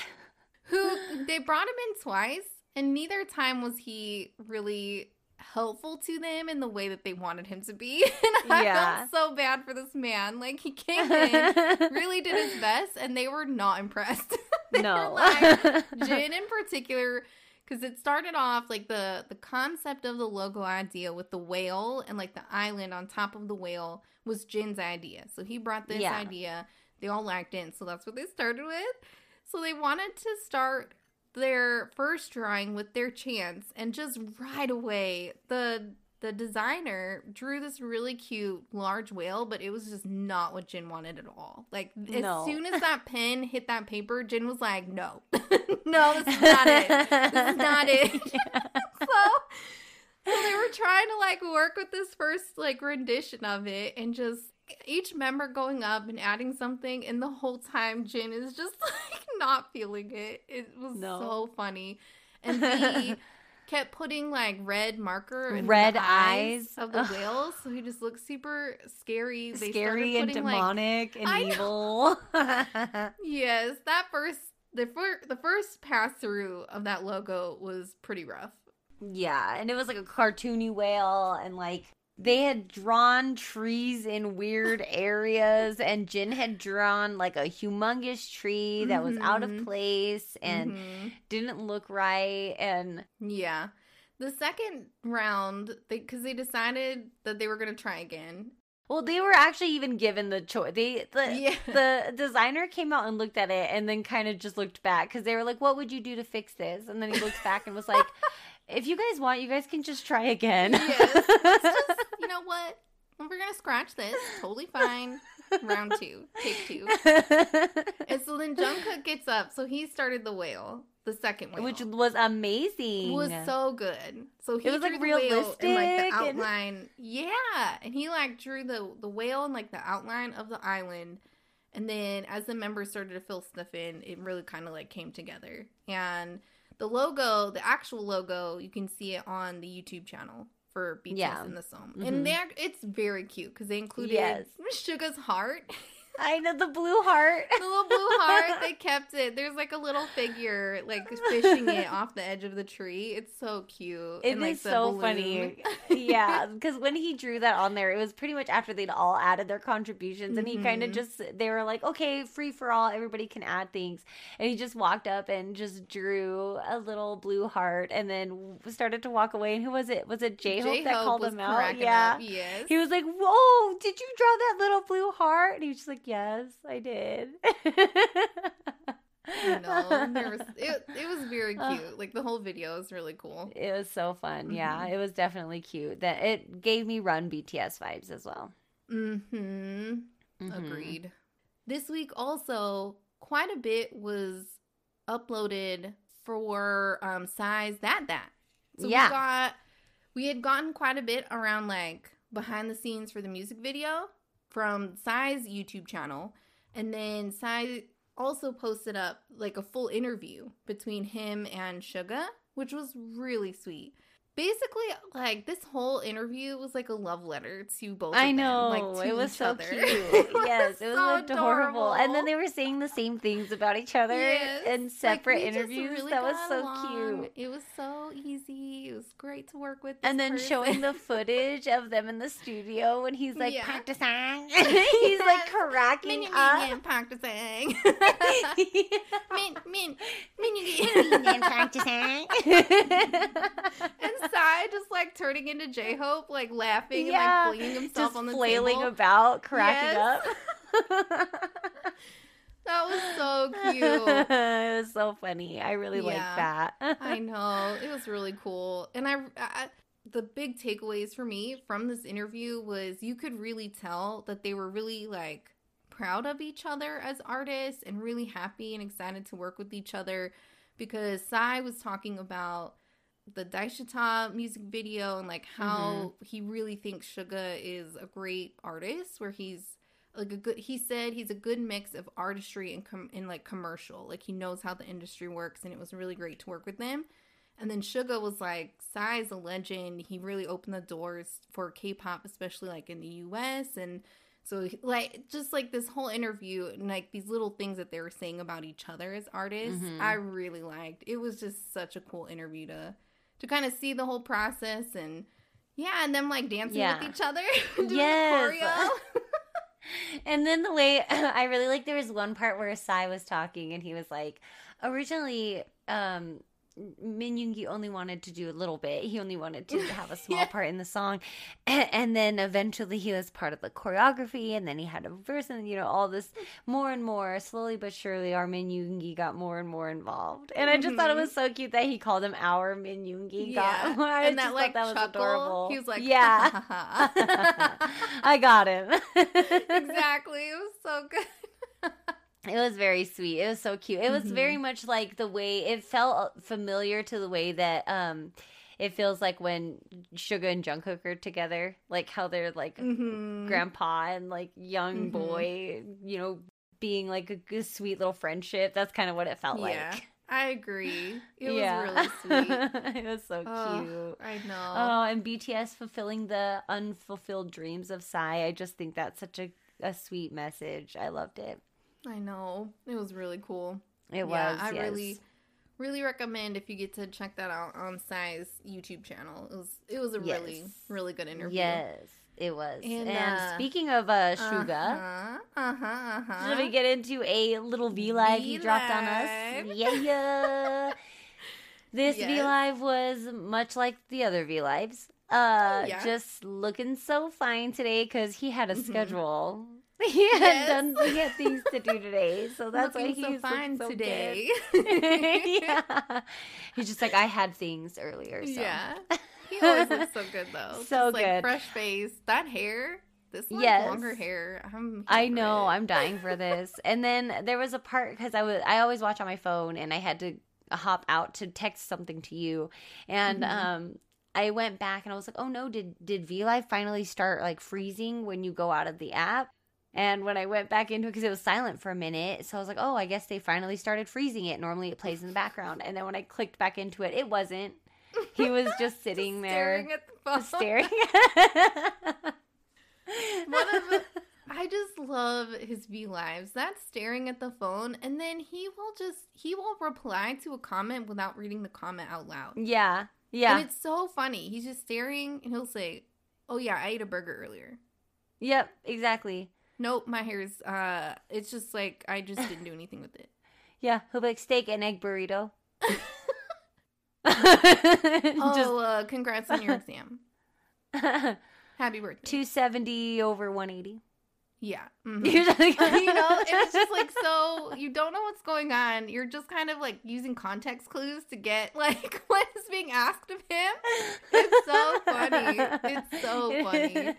who they brought him in twice, and neither time was he really helpful to them in the way that they wanted him to be. And I Yeah. felt so bad for this man. Like he came in, really did his best, and they were not impressed. No. like, Jin in particular because it started off like the the concept of the logo idea with the whale and like the island on top of the whale was Jin's idea. So he brought this Yeah. idea. They all liked it, so that's what they started with. So they wanted to start their first drawing with their chance and just right away the the designer drew this really cute large whale, but it was just not what Jin wanted at all. Like as No. soon as that pen hit that paper, Jin was like, "No, no, this is not it. This is not it." so, so they were trying to like work with this first like rendition of it, and just each member going up and adding something, and the whole time Jin is just like not feeling it. It was No. so funny, and he kept putting like red marker in Red eyes, eyes. of the Ugh. whales, so he just looked super scary. They Scary and putting, like, demonic and evil. Yes, that first the first the first pass through of that logo was pretty rough. yeah, and it was like a cartoony whale, and like they had drawn trees in weird areas, and Jin had drawn like a humongous tree that was out of Mhm. place and Mhm. didn't look right, and yeah, the second round they because they decided that they were gonna try again. well, they were actually even given the choice. They the Yeah, the designer came out and looked at it and then kind of just looked back because they were like, "What would you do to fix this?" And then he looked back and was like, "If you guys want, you guys can just try again." yes, it's just you know what we're gonna scratch this. Totally fine. Round two, take two. And so then Jungkook gets up. So he started the whale, the second whale, Which was amazing. was so good. So he It was, like, drew the whale and like the realistic and- outline. Yeah, and he like drew the the whale and like the outline of the island. And then as the members started to fill stuff in, it really kind of like came together. And the logo, the actual logo, you can see it on the YouTube channel for BTS Yeah. in the SEOM. Mhm. And they it's very cute because they included Yes. Suga's heart. I know the blue heart. the little blue heart they kept it there's like a little figure like fishing it off the edge of the tree it's so cute It is and, like, so balloon. funny. yeah, because when he drew that on there, it was pretty much after they'd all added their contributions, and he kind of Mhm. just they were like, "Okay, free for all, everybody can add things," and he just walked up and just drew a little blue heart, and then started to walk away. And who was it? Was it J Hope that called him out? Yeah. up, yes He was like, "Whoa, did you draw that little blue heart?" And he was just like, "Yes, I did." Know there was it, it was very cute like the whole video is really cool It was so fun. Yeah, Mhm. it was definitely cute. That it gave me Run BTS vibes as well. mm-hmm Mhm. agreed this week also quite a bit was uploaded for um Psy's That That so Yeah. we got we had gotten quite a bit around like behind the scenes for the music video from Psy's YouTube channel. And then Psy also posted up like a full interview between him and Suga, which was really sweet. Basically, like this whole interview was like a love letter to both. I of them, know like, it was so other. cute. Yes, it was so adorable. And then they were saying the same things about each other Yes, in separate just interviews. really that was so along. cute. It was so easy. It was great to work with. And then person. showing the footage of them in the studio when he's like Yeah. practicing. he's like cracking Min, up. min, min, practicing. min, min, min, min, practicing. and Psy just like turning into J Hope, like laughing Yeah, and like flinging himself Just on the flailing table. about, cracking Yes. up. That was so cute. it was so funny. I really Yeah. like that. I know it was really cool, and I, I the big takeaways for me from this interview was you could really tell that they were really like proud of each other as artists and really happy and excited to work with each other because Psy was talking about the Daishita music video and like how he really thinks Suga is a great artist where he's like a good he said he's a good mix of artistry and com- and like commercial. Like he knows how the industry works and it was really great to work with him. And then Suga was like is a legend. He really opened the doors for K-pop especially like in the US and so like just like this whole interview and like these little things that they were saying about each other as artists Mhm. I really liked. It was just such a cool interview to to kind of see the whole process and yeah and them like dancing Yeah. with each other doing the Yes. choreo. And then the way I really like there was one part where Psy was talking and he was like, originally, um, Min Yoongi only wanted to do a little bit. He only wanted to have a small Yeah. part in the song, and, then eventually he was part of the choreography, and then he had a verse, and you know all this more and more, slowly but surely, our Min Yoongi got more and more involved. And I just thought it Mhm. was so cute that he called him our Min Yoongi. yeah God. I and that like that was chuckle adorable. he was like yeah. I got him. exactly it was so good It was very sweet. It was so cute. It was Mhm. very much like the way it felt familiar to the way that um it feels like when Suga and Jungkook are together, like how they're like Mhm. grandpa and like young Mhm. boy, you know, being like a good sweet little friendship. That's kind of what it felt like. yeah like. i agree it yeah. was really sweet it was so Oh, cute. i know Oh, and BTS fulfilling the unfulfilled dreams of Psy. I just think that's such a, a sweet message. I loved it. I know. It was really cool. It yeah, was. I yes. really really recommend if you get to check that out on Psy's YouTube channel. It was it was a really Yes. really good interview. Yes, it was. And, And, uh, speaking of uh, Suga, Uh-huh. Uh-huh. uh-huh. should we get into a little V Live he dropped on us? Yeah, yeah. this Yes. V Live was much like the other V Lives. Uh, yeah. just looking so fine today because he had a Mhm. schedule. He had Yes. done. He had things to do today, so that's Looking why so he's fine so today. yeah, he's just like I had things earlier. So. Yeah. He always looks so good though. So Just, like, good. fresh face. That hair. This like Yes. longer hair. I'm I know. I'm dying for this. and then there was a part because I was I always watch on my phone, and I had to hop out to text something to you, and Mhm. um. I went back and I was like, "Oh no, did did V Live finally start like freezing when you go out of the app?" And when I went back into it because it was silent for a minute, so I was like, "Oh, I guess they finally started freezing it. Normally it plays in the background." And then when I clicked back into it, it wasn't. He was just sitting there staring at the phone. staring. One of the, I just love his V lives. That's staring at the phone, and then he will just he will reply to a comment without reading the comment out loud. yeah, yeah. And it's so funny. He's just staring, and he'll say, "Oh yeah, I ate a burger earlier." Yep, exactly. Nope, my hair's. Uh, it's just like I just didn't do anything with it. Yeah, he'll be like steak and egg burrito. Oh, uh, congrats on your exam. Happy birthday. two seventy over one eighty. Yeah. mhm. You're just like- you know, it's just like so you don't know what's going on. You're just kind of like using context clues to get like what is being asked of him. It's so funny. It's so funny.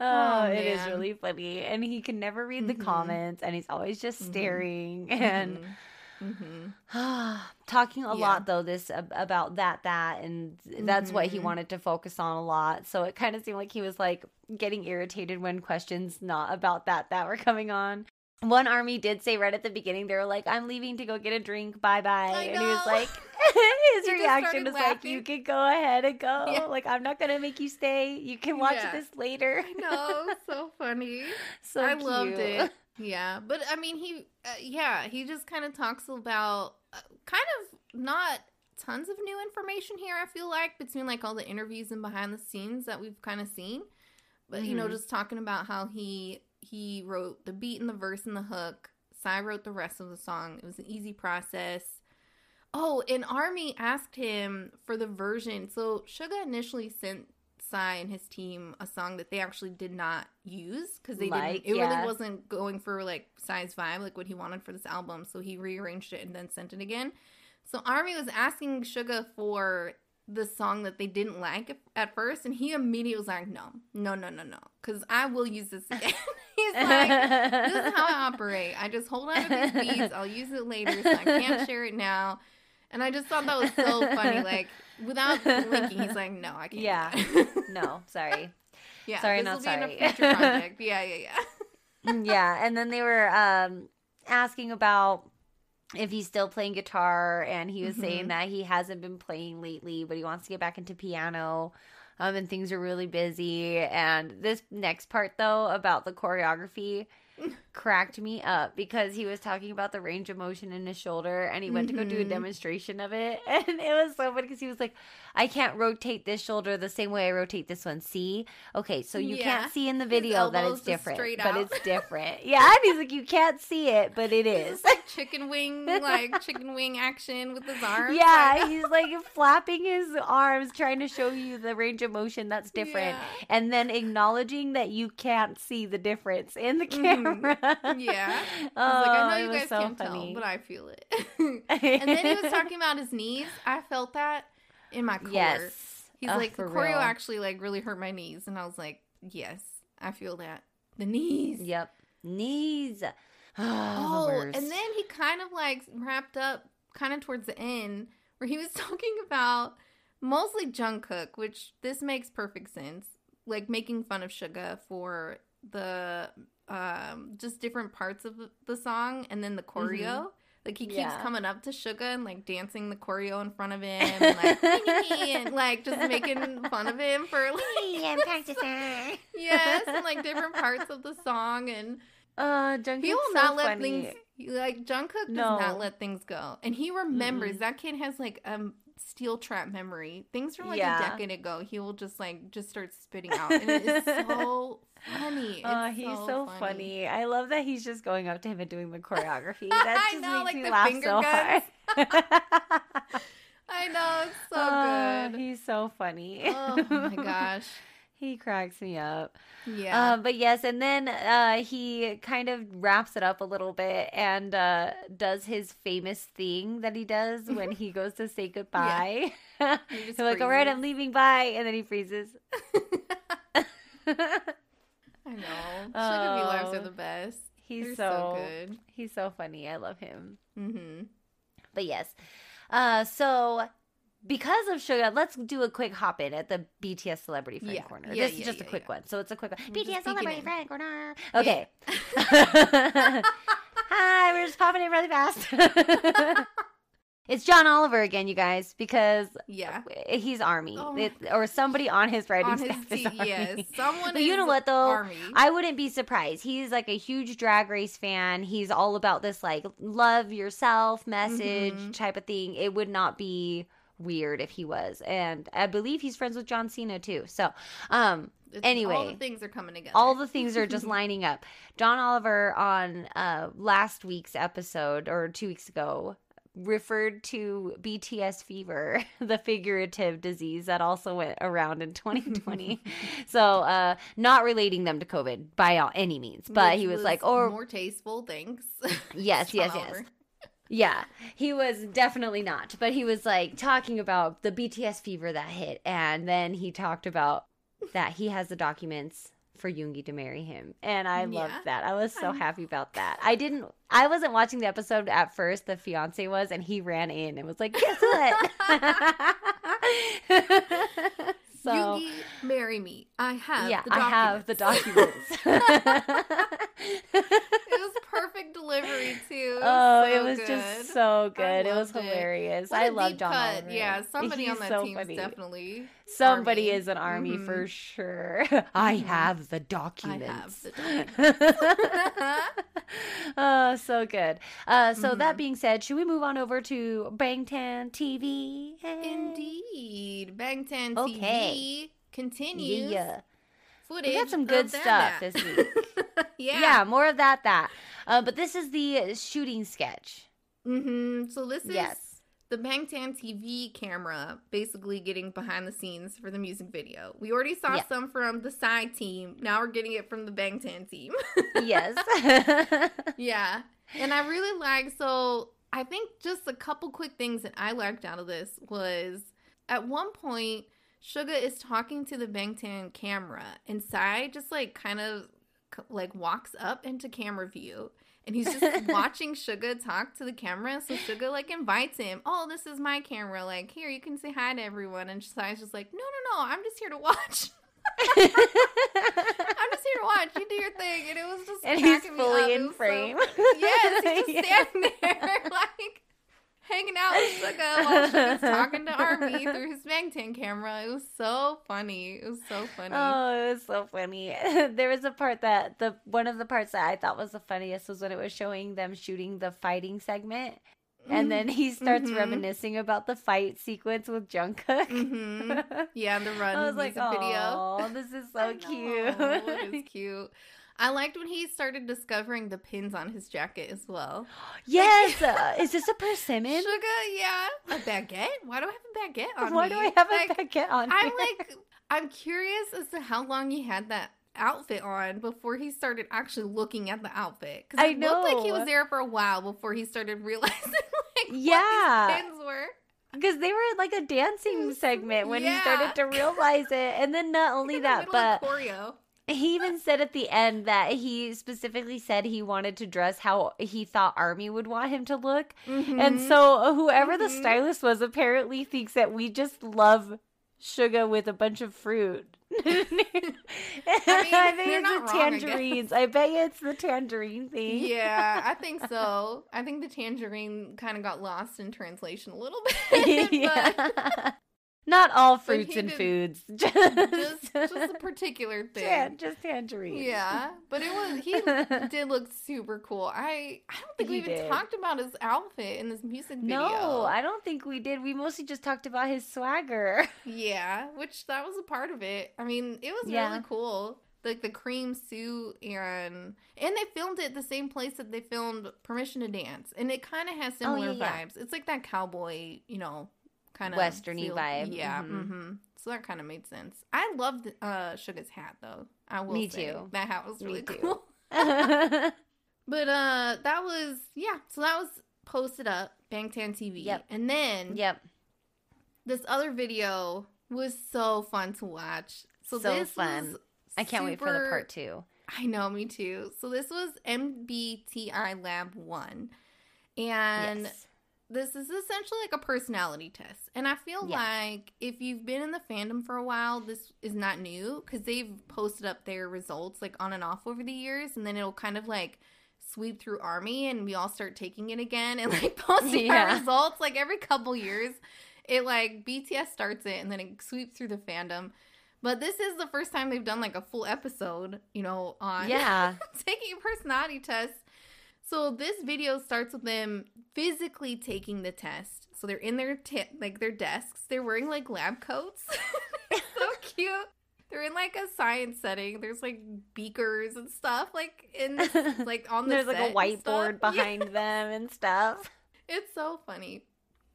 oh, Oh, it is really funny, and he can never read the Mhm. comments, and he's always just Mhm. staring and. hmm talking a Yeah. lot though this about that that and that's what he Mhm. wanted to focus on a lot so it kind of seemed like he was like getting irritated when questions not about that that were coming on. One army did say right at the beginning they were like i'm leaving to go get a drink. Bye bye and he was like his He reaction was like you can go ahead and go. Yeah. like i'm not gonna make you stay. You can watch Yeah. this later. No, so funny. so I loved it. Yeah, but I mean, he, uh, yeah, he just kind of talks about uh, kind of not tons of new information here. I feel like between like all the interviews and behind the scenes that we've kind of seen, but you know, Mhm. just talking about how he he wrote the beat and the verse and the hook. Psy wrote the rest of the song. It was an easy process. Oh, and Army asked him for the version. So Suga initially sent Psy and his team a song that they actually did not use because they Like, didn't. It yeah. really wasn't going for like Psy's vibe, like what he wanted for this album. So he rearranged it and then sent it again. So Army was asking Suga for the song that they didn't like at- first, and he immediately was like, "No, no, no, no, no," because I will use this again. He's like, "This is how I operate. I just hold on to these beats. I'll use it later, so I can't share it now." And I just thought that was so funny. Like without blinking, he's like, "No, I can't." Yeah. no, sorry. yeah. Sorry, this not will be in sorry. a future project. Yeah, yeah, yeah. yeah, and then they were um asking about if he's still playing guitar and he was saying Mhm. that he hasn't been playing lately, but he wants to get back into piano. Um and things are really busy and this next part though about the choreography cracked me up because he was talking about the range of motion in his shoulder and he went to go do a Mhm. demonstration of it and it was so funny because he was like I can't rotate this shoulder the same way I rotate this one see okay so you Yeah. can't see in the video that it's different but out. it's different yeah and he's like you can't see it but it is like chicken wing, like chicken wing action with his arms. yeah like- he's like flapping his arms trying to show you the range of motion that's different Yeah. and then acknowledging that you can't see the difference in the Mhm. camera Yeah. oh, He's like, I know oh, you guys so can't funny. tell, but I feel it. and then he was talking about his knees. I felt that in my core. yes He's Ugh, like, the choreo real. actually like really hurt my knees, and I was like, yes, I feel that. The knees. Yep. Knees. Oh, Oh, and then he kind of like wrapped up kind of towards the end where he was talking about mostly Jungkook, which this makes perfect sense. Like making fun of Suga for the um just different parts of the- song and then the choreo. Like he keeps Yeah. coming up to Suga and like dancing the choreo in front of him and like and like just making fun of him for like practicing. yes, and like different parts of the song and Uh, Jungkook's he will so not let funny. things like Jungkook does No. not let things go, and he remembers. That kid has like um steel trap memory. Things from like Yeah. a decade ago, he will just like just start spitting out, and it is so funny. Oh, he's so, funny. funny. I love that he's just going up to him and doing the choreography. That I just know, makes like me the laugh finger so guns. hard. I know it's so Oh, good. He's so funny. Oh my gosh, he cracks me up. yeah. Um, but yes, and then uh, he kind of wraps it up a little bit and uh, does his famous thing that he does when he goes to say goodbye. He He's like, "All right, I'm leaving. Bye," and then he freezes. I know. Suga V lives Oh, are the best. he's so, so good. he's so funny. I love him. Mm-hmm. But yes, uh, so because of Suga, let's do a quick hop in at the BTS celebrity friend Yeah. corner. Yeah, this is yeah, just a quick one. So it's a quick one. We're BTS celebrity in. friend corner. Okay. Hi, we're just popping in really fast. it's John Oliver again, you guys, because Yeah. he's Army, Oh. It- or somebody on his writing On his staff is team, yes. Someone But you know what, though? Army. I wouldn't be surprised. He's like a huge drag race fan. He's all about this like love yourself message Mhm. type of thing. It would not be weird if he was. And I believe he's friends with John Cena too. So, um It's- all anyway, the things are coming together. all the things are just lining up. John Oliver on uh last week's episode or 2 weeks ago referred to BTS fever, the figurative disease that also went around in 2020. so, uh not relating them to COVID by all, any means, but Which he was, like, "Oh, more tasteful, thanks." yes, John yes, yes." Yeah, he was definitely not. But he was like talking about the BTS fever that hit. And then he talked about that he has the documents for Yoongi to marry him. And I loved that. I was so I'm- happy about that. I didn't, I wasn't watching the episode at first. The fiance was, and he ran in and was like, guess what? so. Yoongi, marry me. I have. yeah, the I have the documents. it was perfect delivery too. Oh, so it was good. just so I good. It was it. hilarious. What I love John. Oliver. Yeah, somebody on that so team funny. is definitely Somebody Army. is an army Mhm. for sure. I Mhm. have the I documents. have the oh, so good. Uh, so that Mhm. being said, should we move on over to Bangtan TV? Indeed, Bangtan Okay. TV continues Yeah. footage. We got some good stuff that. this week. yeah. yeah. more of that, that. Uh, but this is the shooting sketch. Mm-hmm. So this is Yes. The Bangtan TV camera basically getting behind the scenes for the music video. We already saw Yeah. some from the side team. Now we're getting it from the Bangtan team. yes. yeah. And I really like so I think just a couple quick things that I liked out of this was at one point, Suga is talking to the Bangtan camera, and Psy just like kind of like walks up into camera view. And he's just watching Suga talk to the camera. So Suga like invites him. Oh, this is my camera. Like, here, you can say hi to everyone. And Psy's just like, no, no, no. I'm just here to watch. I'm just here to watch. You do your thing. And it was just and he's fully up. In was so frame. yes, he's just Yeah. standing there like hanging out with Suga while she was talking to Army through his Bangtan camera. It was so funny. It was so funny. Oh, it was so funny. there was a part that the one of the parts that I thought was the funniest was when it was showing them shooting the fighting segment. And then he starts Mhm. reminiscing about the fight sequence with Jungkook. hmm Yeah, the run I was like, video. oh, this is so cute. it is cute. I liked when he started discovering the pins on his jacket as well. yes. uh, is this a persimmon? Suga, yeah. A baguette? Why do I have a baguette on me? Why me? do I have Like, a baguette on? I'm me? like, I'm curious as to how long he had that outfit on before he started actually looking at the outfit. Because I it looked like he was there for a while before he started realizing like Yeah. what these pins were. because they were like a dancing segment when he started to realize it, and then not only that, but choreo. He even said at the end that he specifically said he wanted to dress how he thought Army would want him to look. And Mhm. so uh, whoever the Mhm. stylist was apparently thinks that we just love Suga with a bunch of fruit. I, think they're it's not the I tangerines. I, bet you it's the tangerine thing. Yeah, I think so. I think the tangerine kind of got lost in translation a little bit. Yeah. but Not all fruits and foods. just, Just, just a particular thing. Tan- just tangerines. Yeah, but it was he did look super cool. I I don't think we even did. talked about his outfit in this music video. No, I don't think we did. We mostly just talked about his swagger. yeah, which that was a part of it. I mean, it was Yeah. really cool. Like the cream suit and and they filmed it the same place that they filmed Permission to Dance, and it kind of has similar Oh, yeah, yeah. vibes. It's like that cowboy, you know, kind of Westerny vibe, Yeah, mhm. mm-hmm. so that kind of made sense. I loved uh Suga's hat though. I will Me say. too. That hat was really cool. But uh that was yeah, so that was posted up, Bangtan TV. Yep. And then yep. this other video was so fun to watch. So, So this fun. was I can't wait for the part two. I know, me too. So this was MBTI Lab 1. And yes. This is essentially like a personality test. And I feel Yeah. like if you've been in the fandom for a while, this is not new because they've posted up their results like on and off over the years. And then it'll kind of like sweep through Army and we all start taking it again and like posting our results like every couple years. It like BTS starts it and then it sweeps through the fandom. But this is the first time they've done like a full episode, you know, on Yeah. taking a personality test. So this video starts with them physically taking the test. So they're in their t- like their desks. They're wearing like lab coats. So cute. They're in like a science setting. There's like beakers and stuff like in like on the There's like a whiteboard stuff. Yeah. behind them and stuff. It's so funny.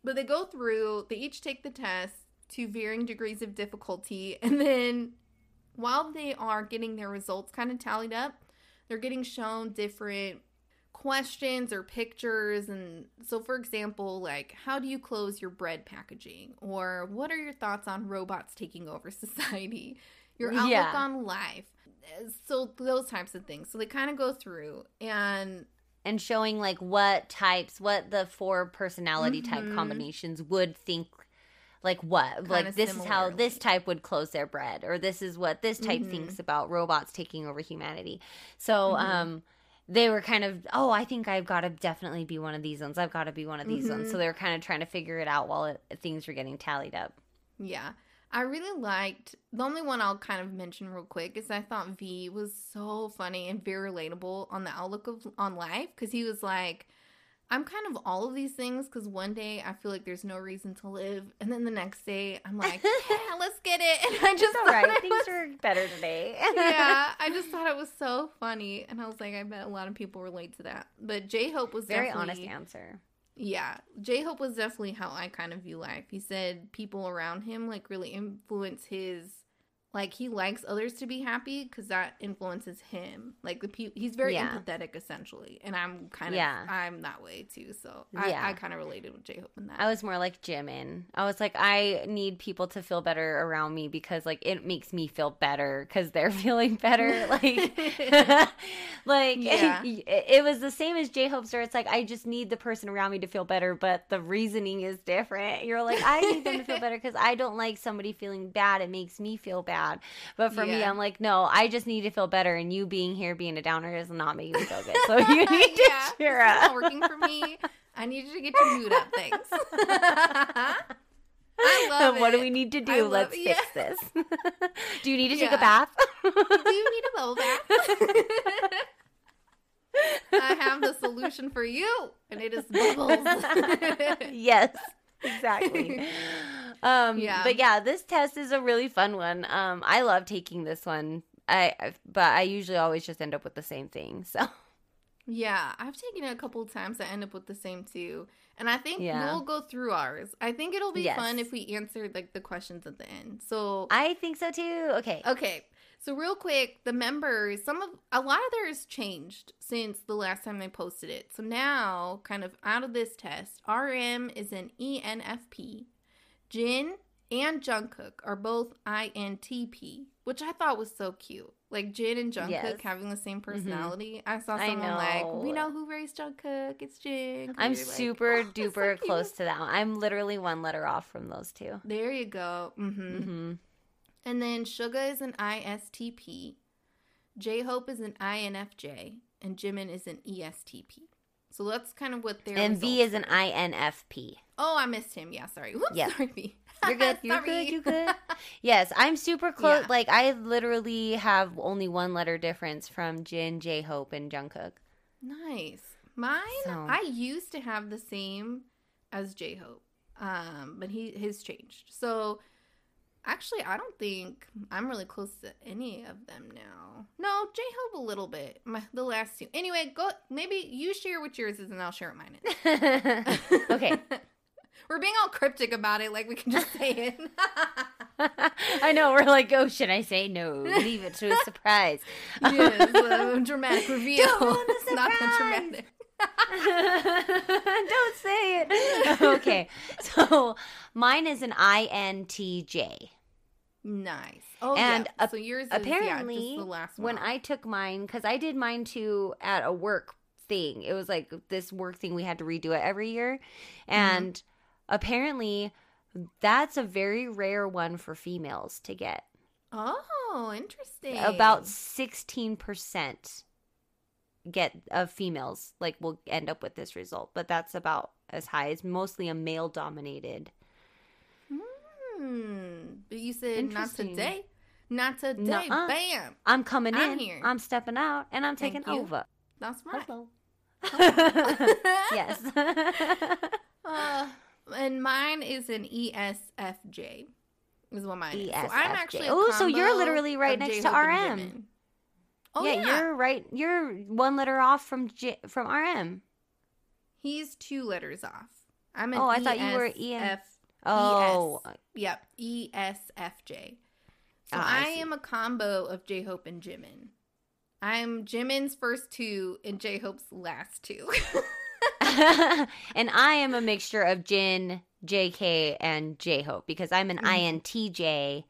But they go through, they each take the test to varying degrees of difficulty. And then while they are getting their results kind of tallied up, they're getting shown different questions or pictures. And so, for example, like, how do you close your bread packaging? Or what are your thoughts on robots taking over society? Your outlook Yeah. on life. So, those types of things. So, they kind of go through and And showing like what types, what the four personality type Mhm. combinations would think like what Kinda like this is how this type would close their bread or this is what this type Mhm. thinks about robots taking over humanity so Mhm. um they were kind of oh i think i've got to definitely be one of these ones i've got to be one of these ones Mhm. so they were kind of trying to figure it out while it, things were getting tallied up Yeah. I really liked the only one I'll kind of mention real quick is I thought V was so funny and very relatable on the outlook of on life because he was like, I'm kind of all of these things because one day I feel like there's no reason to live, and then the next day I'm like, yeah, let's get it, and I just all thought right things was- are better today yeah, I just thought it was so funny, and I was like, I bet a lot of people relate to that. But J Hope was very honest answer yeah, J Hope was definitely how I kind of view life. He said people around him like really influence his like he likes others to be happy because that influences him. Like the pe- he's very Yeah. empathetic essentially, and I'm kind of Yeah. I'm that way too. So I, Yeah. I kind of related with J Hope in that. I was more like Jimin. I was like, I need people to feel better around me because like it makes me feel better because they're feeling better. Like, like Yeah. it, it was the same as J Hope's where it's like I just need the person around me to feel better, but the reasoning is different. You're like, I need them to feel better because I don't like somebody feeling bad. It makes me feel bad. But for me, I'm like, no, I just need to feel better, and you being here being a downer is not making me feel good. So you need to yeah, cheer up. working for me. I need you to get your mood up. Thanks. I love what do we need to do? Let's yeah. fix this. do you need to take a bath? Do you need a bubble bath? I have the solution for you, and it is bubbles. yes, exactly. Um, Yeah. But yeah, this test is a really fun one. Um, I love taking this one. I, but I usually always just end up with the same thing. So yeah, I've taken it a couple of times. I end up with the same too, and I think Yeah. we'll go through ours. I think it'll be Yes. fun if we answer like the questions at the end. So I think so too. Okay. Okay. So real quick, the members, some of a lot of theirs changed since the last time they posted it. So now, kind of out of this test, RM is an ENFP. Jin and Jungkook are both INTP, which I thought was so cute. Like Jin and Jungkook Yes. Mm-hmm. having the same personality. I saw I someone like, "We know who raised Jungkook. It's Jin." I'm You're like, super "Oh, that's so duper close to that one. I'm literally one letter off from those two. There you go. Mm-hmm. Mm-hmm. And then Suga is an ISTP, J Hope is an INFJ, and Jimin is an E ESTP. So that's kind of what they're. And V is an. INFP. Oh, I missed him. Yeah, sorry. Whoops, Yeah. sorry, V. You're good. You're good. You're good. Yes, I'm super close. Yeah. Like I literally have only one letter difference from Jin, J Hope, and Jungkook. Nice. Mine, So- I used to have the same as J Hope, um, but he his changed. So actually, I don't think I'm really close to any of them now. No, J Hope a little bit. My, the last two. Anyway, go. Maybe you share what yours is, and I'll share what mine is. okay. We're being all cryptic about it, like we can just say it. I know. We're like, oh, should I say no? Leave it to a surprise. yes, a dramatic reveal. Don't ruin the It's not that dramatic. Don't say it. okay. So mine is an INTJ. Nice. Oh, And yeah. so yours is Apparently, yeah, the last one. when. I took mine, because I did mine too at a work thing. It was like this work thing we had to redo it every year, Mm-hmm. and apparently, that's a very rare one for females to get. oh, interesting. About sixteen percent get of females like will end up with this result, but that's about as high. It's mostly a male dominated. Hmm. But you said not today. Not today. Nuh-uh. Bam. I'm coming I'm in. here. I'm stepping out, and I'm Thank taking you. over. That's right. Hello. yes. Uh, and mine is an ESFJ. Is what mine is. So I'm ESFJ. actually. a Ooh, so you're literally right next to J-Hope and RM. Oh yeah, yeah, you're right. You're one letter off from J- from RM. He's two letters off. I'm an Oh, I thought you were EM. ESF Oh, ES. Yep, E ESFJ. So Ah, I I, am a combo of J Hope and Jimin. I'm Jimin's first two and J Hope's last two. and I am a mixture of Jin, JK, and J Hope because I'm an Mhm. INTJ,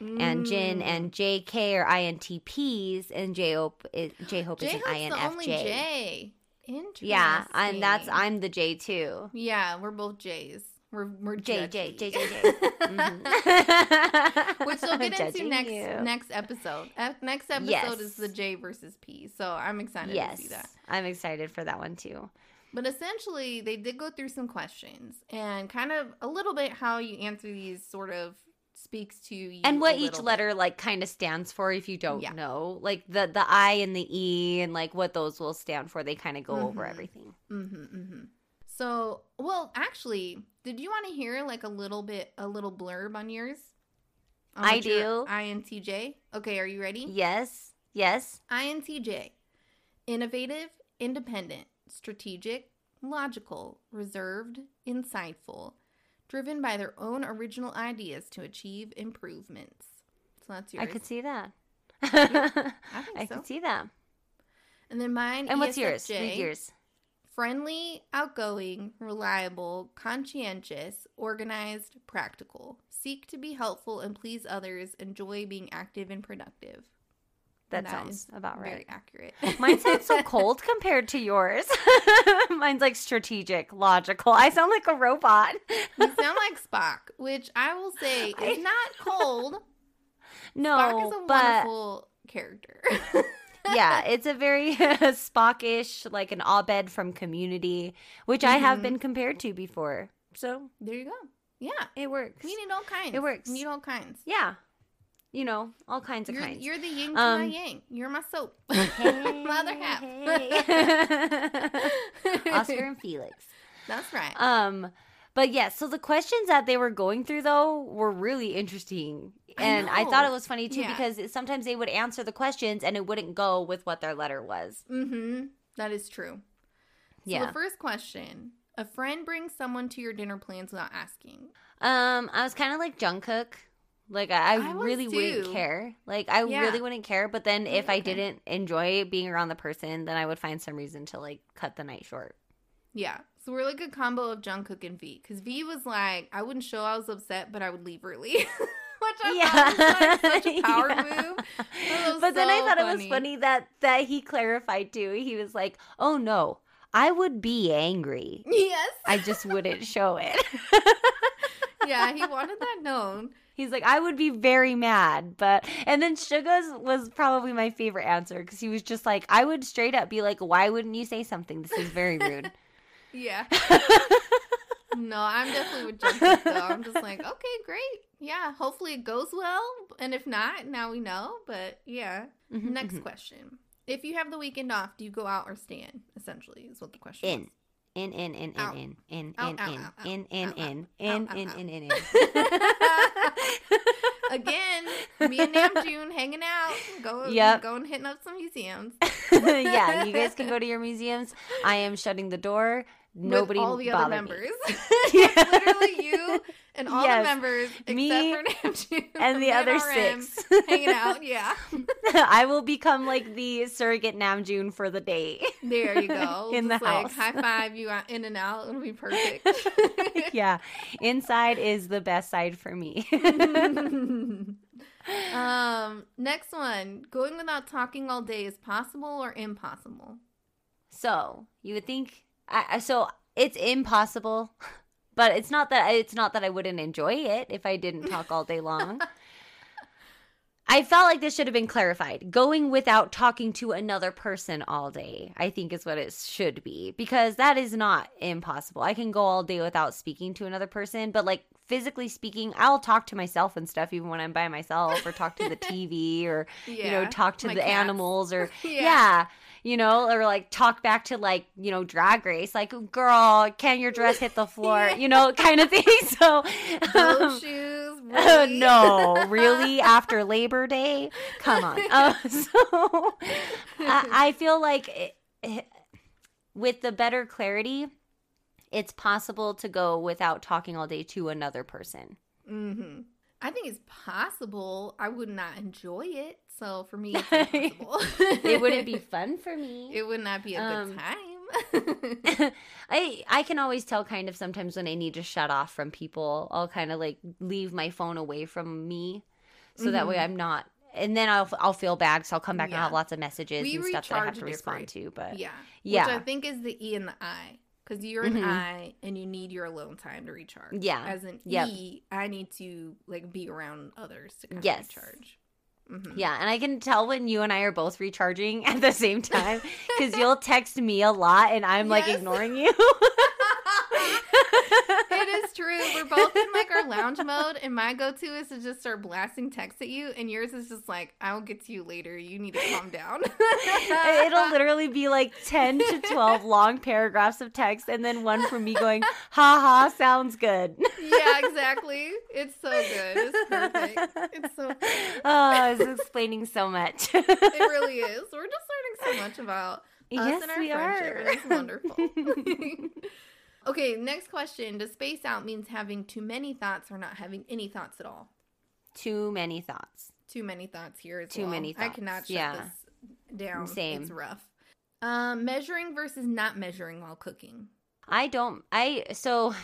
and Jin Mm. and JK are INTPs, and J Hope is J Hope is an Hope's the only INFJ. J. Interesting. Yeah, and that's I'm the J too. Yeah, we're both J's. We're we're J J. J J J. Mhm. Which we'll get into next you. next episode. Next episode Yes. is the J versus P. So I'm excited Yes, to see that. I'm excited for that one too. But essentially, they did go through some questions and kind of a little bit how you answer these sort of speaks to you. and what each little bit. letter like kind of stands for if you don't Yeah. know like the the i and the e and like what those will stand for they kind of go over Mhm. everything Mm-hmm, mm-hmm. So, well, actually, did you want to hear like a little bit, a little blurb on yours? On I do. INTJ. Okay, are you ready? yes yes INTJ. Innovative, independent, strategic, logical, reserved, insightful, driven by their own original ideas to achieve improvements. So that's yours. I could see that. I think I so. could see that. And then mine. And what's yours? ESFJ, Read yours. Friendly, outgoing, reliable, conscientious, organized, practical. Seek to be helpful and please others. Enjoy being active and productive. That And sounds about Very right. accurate. Mine sounds so cold compared to yours. Mine's like strategic, logical. I sound like a robot. you sound like Spock, which I will say is not cold. No, Spock is a but wonderful character. yeah, it's a very Spockish, like an Abed from Community, which I have Mhm. been compared to before. So there you go. Yeah. it works. We need all kinds. It works. We need all kinds. yeah, you know, all kinds of You're, kinds. you're the yin to Um, my yang. You're my soap. Hey, my other half. hey. Oscar and Felix. That's right. Um, but yeah, so the questions that they were going through though were really interesting. And I, thought it was funny too Yeah. because sometimes they would answer the questions and it wouldn't go with what their letter was. mm-hmm. That is true. So Yeah. the first question. A friend brings someone to your dinner plans without asking. Um, I was kind of like Jungkook. Like I, I, really wouldn't care. Like I Yeah. really wouldn't care. But then if I didn't enjoy being around the person, then I would find some reason to like cut the night short. Yeah. So we're like a combo of Jungkook and V. Because V was like, I wouldn't show I was upset, but I would leave early. Which I thought was like such a power Yeah. move. Was But then I so thought it was funny. funny that that he clarified too. He was like, "Oh no, I would be angry. Yes. I just wouldn't show it." yeah, he wanted that known. He's like, "I would be very mad," but and then Suga's was probably my favorite answer because he was just like, "I would straight up be like, why wouldn't you say something? This is very rude." Yeah. No, I'm definitely with Jungkook though. I'm just like, okay, great. Yeah, hopefully it goes well. And if not, now we know. But yeah. Mhm, Next mhm. question. If you have the weekend off, do you go out or stay in? Essentially, is what the question In. is. In in in in in in in in in in in in in in in Again, me and Namjoon hanging out, going, Yep. going hitting up some museums. yeah, you guys can go to your museums. I am shutting the door. Nobody all the other members. Literally you and all Yes. the members except Me and the other RM six. hanging out. Yeah, I will become like the surrogate Namjoon for the day. there you go. In the like, house. high five you in and out. It'll be perfect. yeah, inside is the best side for me. um, next one. Going without talking all day is possible or impossible? so you would think, I, I- so it's impossible, but it's not that it's not that I wouldn't enjoy it if I didn't talk all day long. I felt like this should have been clarified. Going without talking to another person all day, I think is what it should be because that is not impossible. I can go all day without speaking to another person, but like physically speaking, I'll talk to myself and stuff even when I'm by myself or talk to the TV or you know talk to the cats. animals or Yeah. yeah. You know or like talk back to like you know drag race like girl can your dress hit the floor you know kind of thing so um, shoes. Really? no, really? After Labor Day? Come on. Uh, so I, I feel like it, it- with the better clarity, it's possible to go without talking all day to another person. hmm I think it's possible. I would not enjoy it. So for me, it's. It wouldn't be fun for me. It would not be a Um, good time. I I can always tell kind of sometimes when I need to shut off from people. I'll kind of like leave my phone away from me, so that way Mhm. I'm not. And then I'll I'll feel bad so I'll come back and Yeah. have lots of messages We and stuff that I have to respond to. But yeah. yeah. Which I think is the E and the I. Because you're an Mhm. I and you need your alone time to recharge. Yeah. As an Yep. E, I need to like be around others to kind Yes. of recharge. Mhm. Yeah, and I can tell when you and I are both recharging at the same time because you'll text me a lot and I'm like Yes. ignoring you. it is true. We're both in like our lounge mode, and my go to is to just start blasting text at you, and yours is just like, I'll get to you later. You need to calm down. It'll literally be like 10 to 12 long paragraphs of text and then one from me going, ha ha, sounds good. yeah, exactly. It's so good. It's perfect. It's so Oh, it's explaining so much. it really is. We're just learning so much about us Yes, and our we friendship. are. It's wonderful. okay, next question. Does space out means having too many thoughts or not having any thoughts at all? Too many thoughts. too many thoughts here. As Too well. many thoughts. I cannot shut yeah. this down. Same. It's rough. Um, measuring versus not measuring while cooking. I don't. I so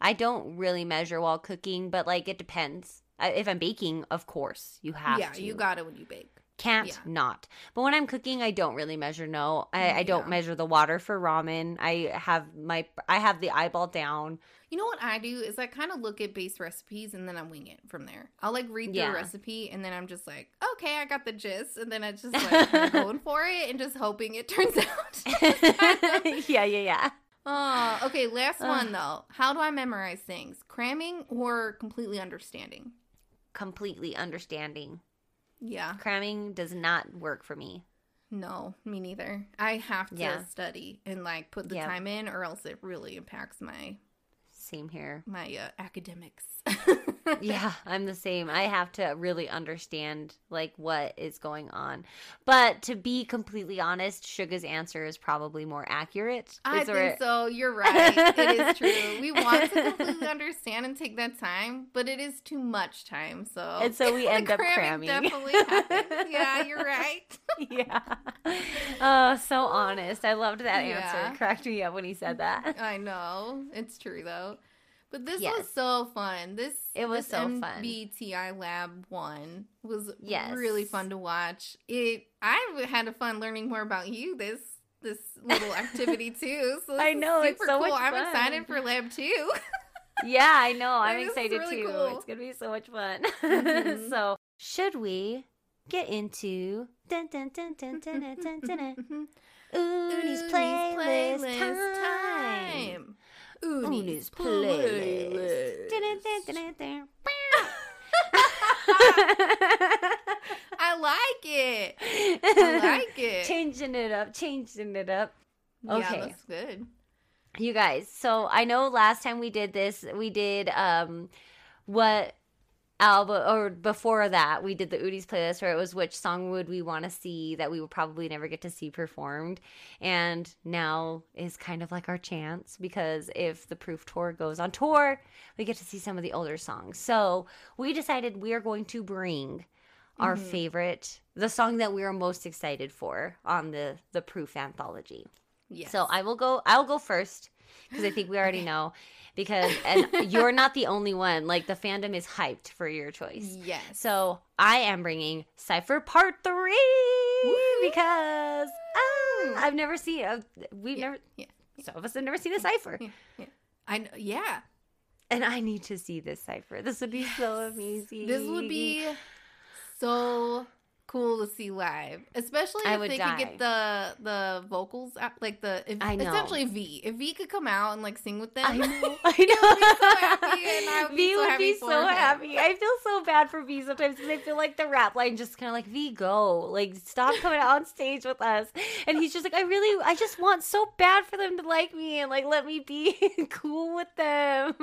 I don't really measure while cooking, but like it depends. I, if I'm baking, of course you have to yeah, to. you got it when you bake. Can't yeah. not. But when I'm cooking, I don't really measure. No, I, I don't Yeah. measure the water for ramen. I have my I have the eyeball down. You know what I do is I kind of look at base recipes and then I wing it from there. I'll like read through Yeah. a recipe and then I'm just like, okay, I got the gist, and then I just like going for it and just hoping it turns out. yeah, yeah, yeah. oh, okay. Last one though. How do I memorize things? Cramming or completely understanding? Completely understanding. Yeah. Cramming does not work for me. No, me neither. I have to Yeah. study and like put the Yeah. time in, or else it really impacts my Same here. my uh, academics. Yeah, I'm the same. I have to really understand like what is going on. But to be completely honest, Suga's answer is probably more accurate. I think so. You're right. It is true. We want to completely understand and take that time, but it is too much time. So And so we end up cramming. Definitely happens. Yeah, you're right. yeah. Oh, so honest. I loved that Yeah. answer. Cracked me up when he said that. I know it's true though. But this yes. was so fun. This it was this so MBTI fun. BTI Lab One was yes. really fun to watch. It I had a fun learning more about you this this little activity too. So I know it's so cool. I'm excited for Lab Two. yeah, I know. I'm excited really too. Cool. It's gonna be so much fun. Mm-hmm. so should we get into Uni's playlist, playlist time. time. Udi's playlist. I like it. I like it. Changing it up, changing it up. Yeah, Okay. that's good. You guys, so I know last time we did this, we did um what album or before that we did the Udi's playlist where it was which song would we want to see that we would probably never get to see performed and now is kind of like our chance because if the proof tour goes on tour we get to see some of the older songs so we decided we are going to bring our Mhm. favorite the song that we are most excited for on the the proof anthology Yes. so I will go. I'll go first because I think we already know. Because and you're not the only one. Like the fandom is hyped for your choice. Yes. So I am bringing Cipher Part Three Woo! because ah, I've never seen. Uh, we've Yeah, never. yeah, Some of us have never seen a cipher, yeah, yeah. I yeah. and I need to see this cipher. This would be so amazing. This would be so cool to see live, especially I if they could get the the vocals out, like the if, I know. essentially V. If V could come out and like sing with them, I know. I know. happy, would be V so would happy be so happy. I feel so bad for V sometimes because I feel like the rap line just kind of like V go, like stop coming out on stage with us, and he's just like, I really, I just want so bad for them to like me and like let me be cool with them.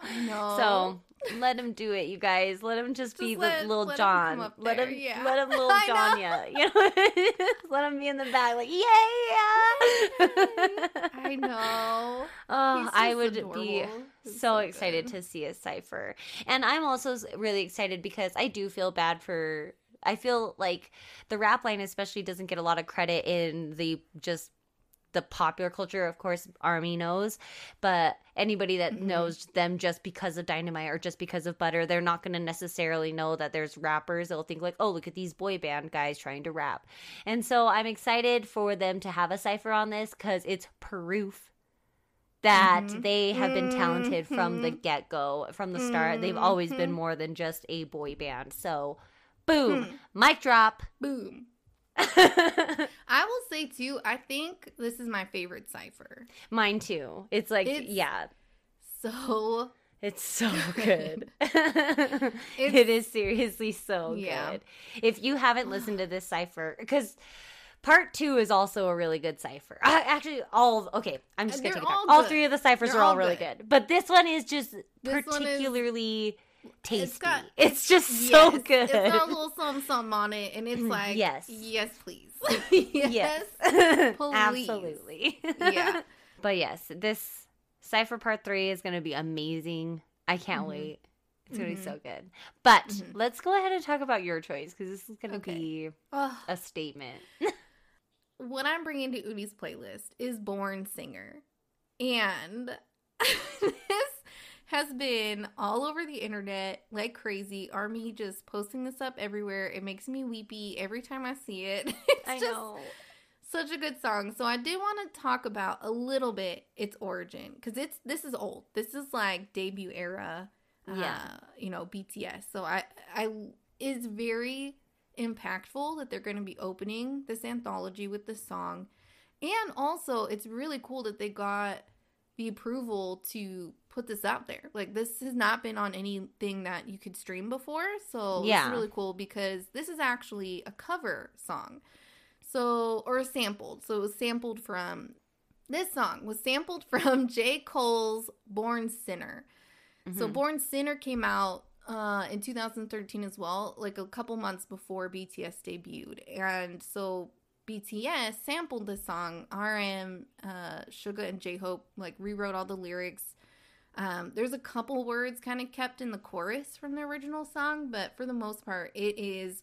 I know. So let him do it, you guys. Let him just, Just be let- the little let John. up let him, yeah. let him little I John, know. yeah. You know, let him be in the back, like yeah. I know. Oh, I would adorable. be He's so, excited to see a cipher. And I'm also really excited because I do feel bad for I feel like the rap line especially doesn't get a lot of credit in the just the popular culture, of course, Army knows, but anybody that Mhm. knows them just because of Dynamite or just because of Butter, they're not going to necessarily know that there's rappers. They'll think like, "Oh, look at these boy band guys trying to rap." And so I'm excited for them to have a cipher on this cuz it's proof that Mhm. they have been talented from the Mhm. get-go, from the start. They've always been Mhm. more than just a boy band. So, boom, Hmm. mic drop. Boom. I will say too, I think this is my favorite cipher. Mine too. It's like, It's- yeah, So it's so good. it is seriously so Yeah. good. If you haven't listened to this cipher, because part two is also a really good cipher. Uh, actually, all okay. I'm just gonna take it all All three of the ciphers They're are all all really good. good, but this one is just This particularly tasty. It's, got- just so good. It's got a little something, something on it, and it's like, Yes. yes, please, yes, please. absolutely. Yeah. but yes, this cipher part three is gonna be amazing. I can't Mhm. wait. It's gonna Mhm. be so good. But Mhm. let's go ahead and talk about your choice because this is gonna Okay. be a statement. what I'm bringing to Udi's playlist is Born Singer. And this has been all over the internet like crazy. Army just posting this up everywhere. It makes me weepy every time I see it. It's just such a good song. So I did want to talk about a little bit its origin because it's this is old. This is like debut era, uh, Yeah. you know, BTS. So I I is very impactful that they're going to be opening this anthology with this song, and also it's really cool that they got the approval to put this out there. Like this has not been on anything that you could stream before, so Yeah. it's really cool because this is actually a cover song. So, or sampled. So it was sampled from this song was sampled from J. Cole's Born Sinner. So Mhm. Born Sinner came out uh, in 2013 as well, like a couple months before BTS debuted. And so BTS sampled this song. RM, uh, Suga, and J Hope like rewrote all the lyrics. Um, there's a couple words kind of kept in the chorus from the original song, but for the most part, it is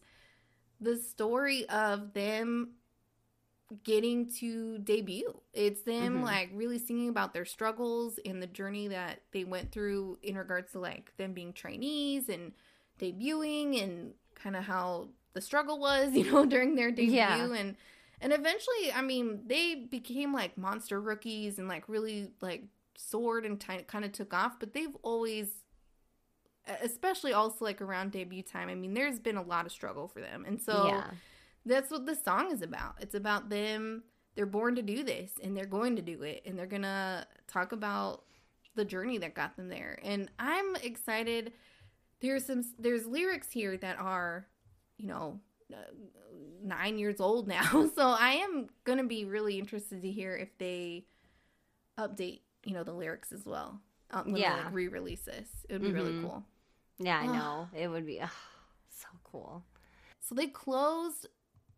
the story of them getting to debut. It's them Mhm. like really singing about their struggles and the journey that they went through in regards to like them being trainees and debuting and kind of how the struggle was, you know, during their debut Yeah. and and eventually, I mean, they became like monster rookies and like really like soared and t- kind of took off, but they've always especially also like around debut time. I mean, there's been a lot of struggle for them. And so yeah. that's what this song is about. It's about them. They're born to do this and they're going to do it. And they're going to talk about the journey that got them there. And I'm excited. There's some, there's lyrics here that are, you know, uh, nine years old now. So I am going to be really interested to hear if they update, you know, the lyrics as well. Uh, when Yeah. they like re-release this. It would be really Mhm. cool. Yeah, I know. It would be so cool. So they closed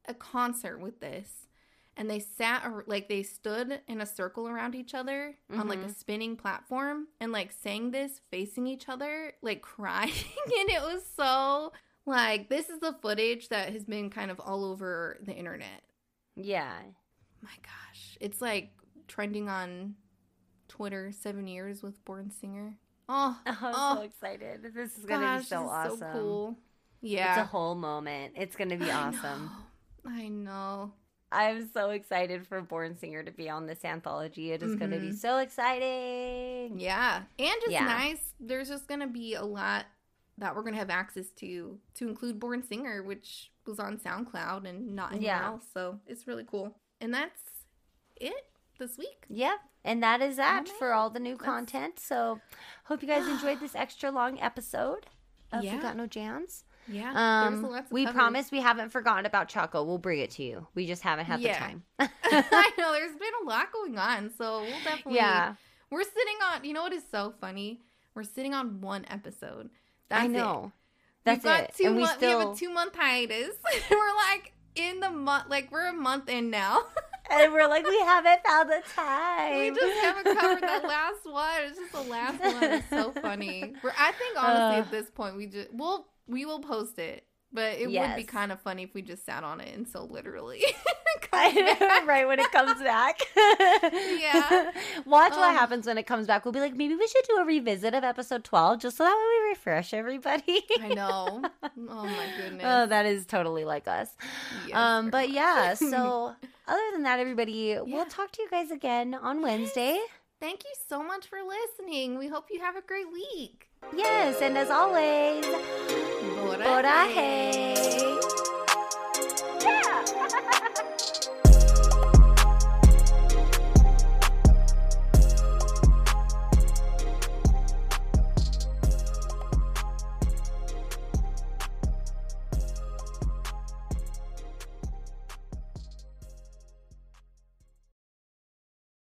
a concert with this and they sat ar- like they stood in a circle around each other on like a Mhm. spinning platform and like sang this facing each other, like crying. and it was so like this is the footage that has been kind of all over the internet. Yeah. My gosh. It's like trending on Twitter seven years with Born Singer. Oh, oh I'm Oh. so excited. This is going to be so this is awesome. Yeah, It's a whole moment. It's going to be I awesome. know. I know. I'm so excited for Born Singer to be on this anthology. It is going to be mm-hmm. so exciting. Yeah. And just Yeah. nice. There's just going to be a lot that we're going to have access to to include Born Singer, which was on SoundCloud and not anywhere Yeah. else. So it's really cool. And that's it this week. Yep. And that is that for all the new content. So, hope you guys enjoyed this extra long episode of Yeah. We Got No Jams. Yeah. Um, we cover. promise we haven't forgotten about Choco. We'll bring it to you. We just haven't had Yeah. the time. I know there's been a lot going on. So we'll definitely. yeah. We're sitting on, you know what is so funny? We're sitting on one episode. That's I it. know. That's We've got it. Two and we still we have a two month hiatus. we're like in the month, like we're a month in now. And we're like we haven't found the time. we just haven't covered that last one. It's just the last one. It's so funny. We're, I think honestly Uh. at this point we just we'll we will post it, but it would be kind of funny if we just sat on it and so literally. Right when it comes back. Yeah. Watch what Um, happens when it comes back. We'll be like, maybe we should do a revisit of episode 12 just so that way we refresh everybody. I know. Oh my goodness. Oh, that is totally like us. Yes, um, but yeah, so other than that, everybody, Yeah. we'll talk to you guys again on Wednesday. Thank you so much for listening. We hope you have a great week. Yes, and as always, Bora Bora hey. hey. Yeah.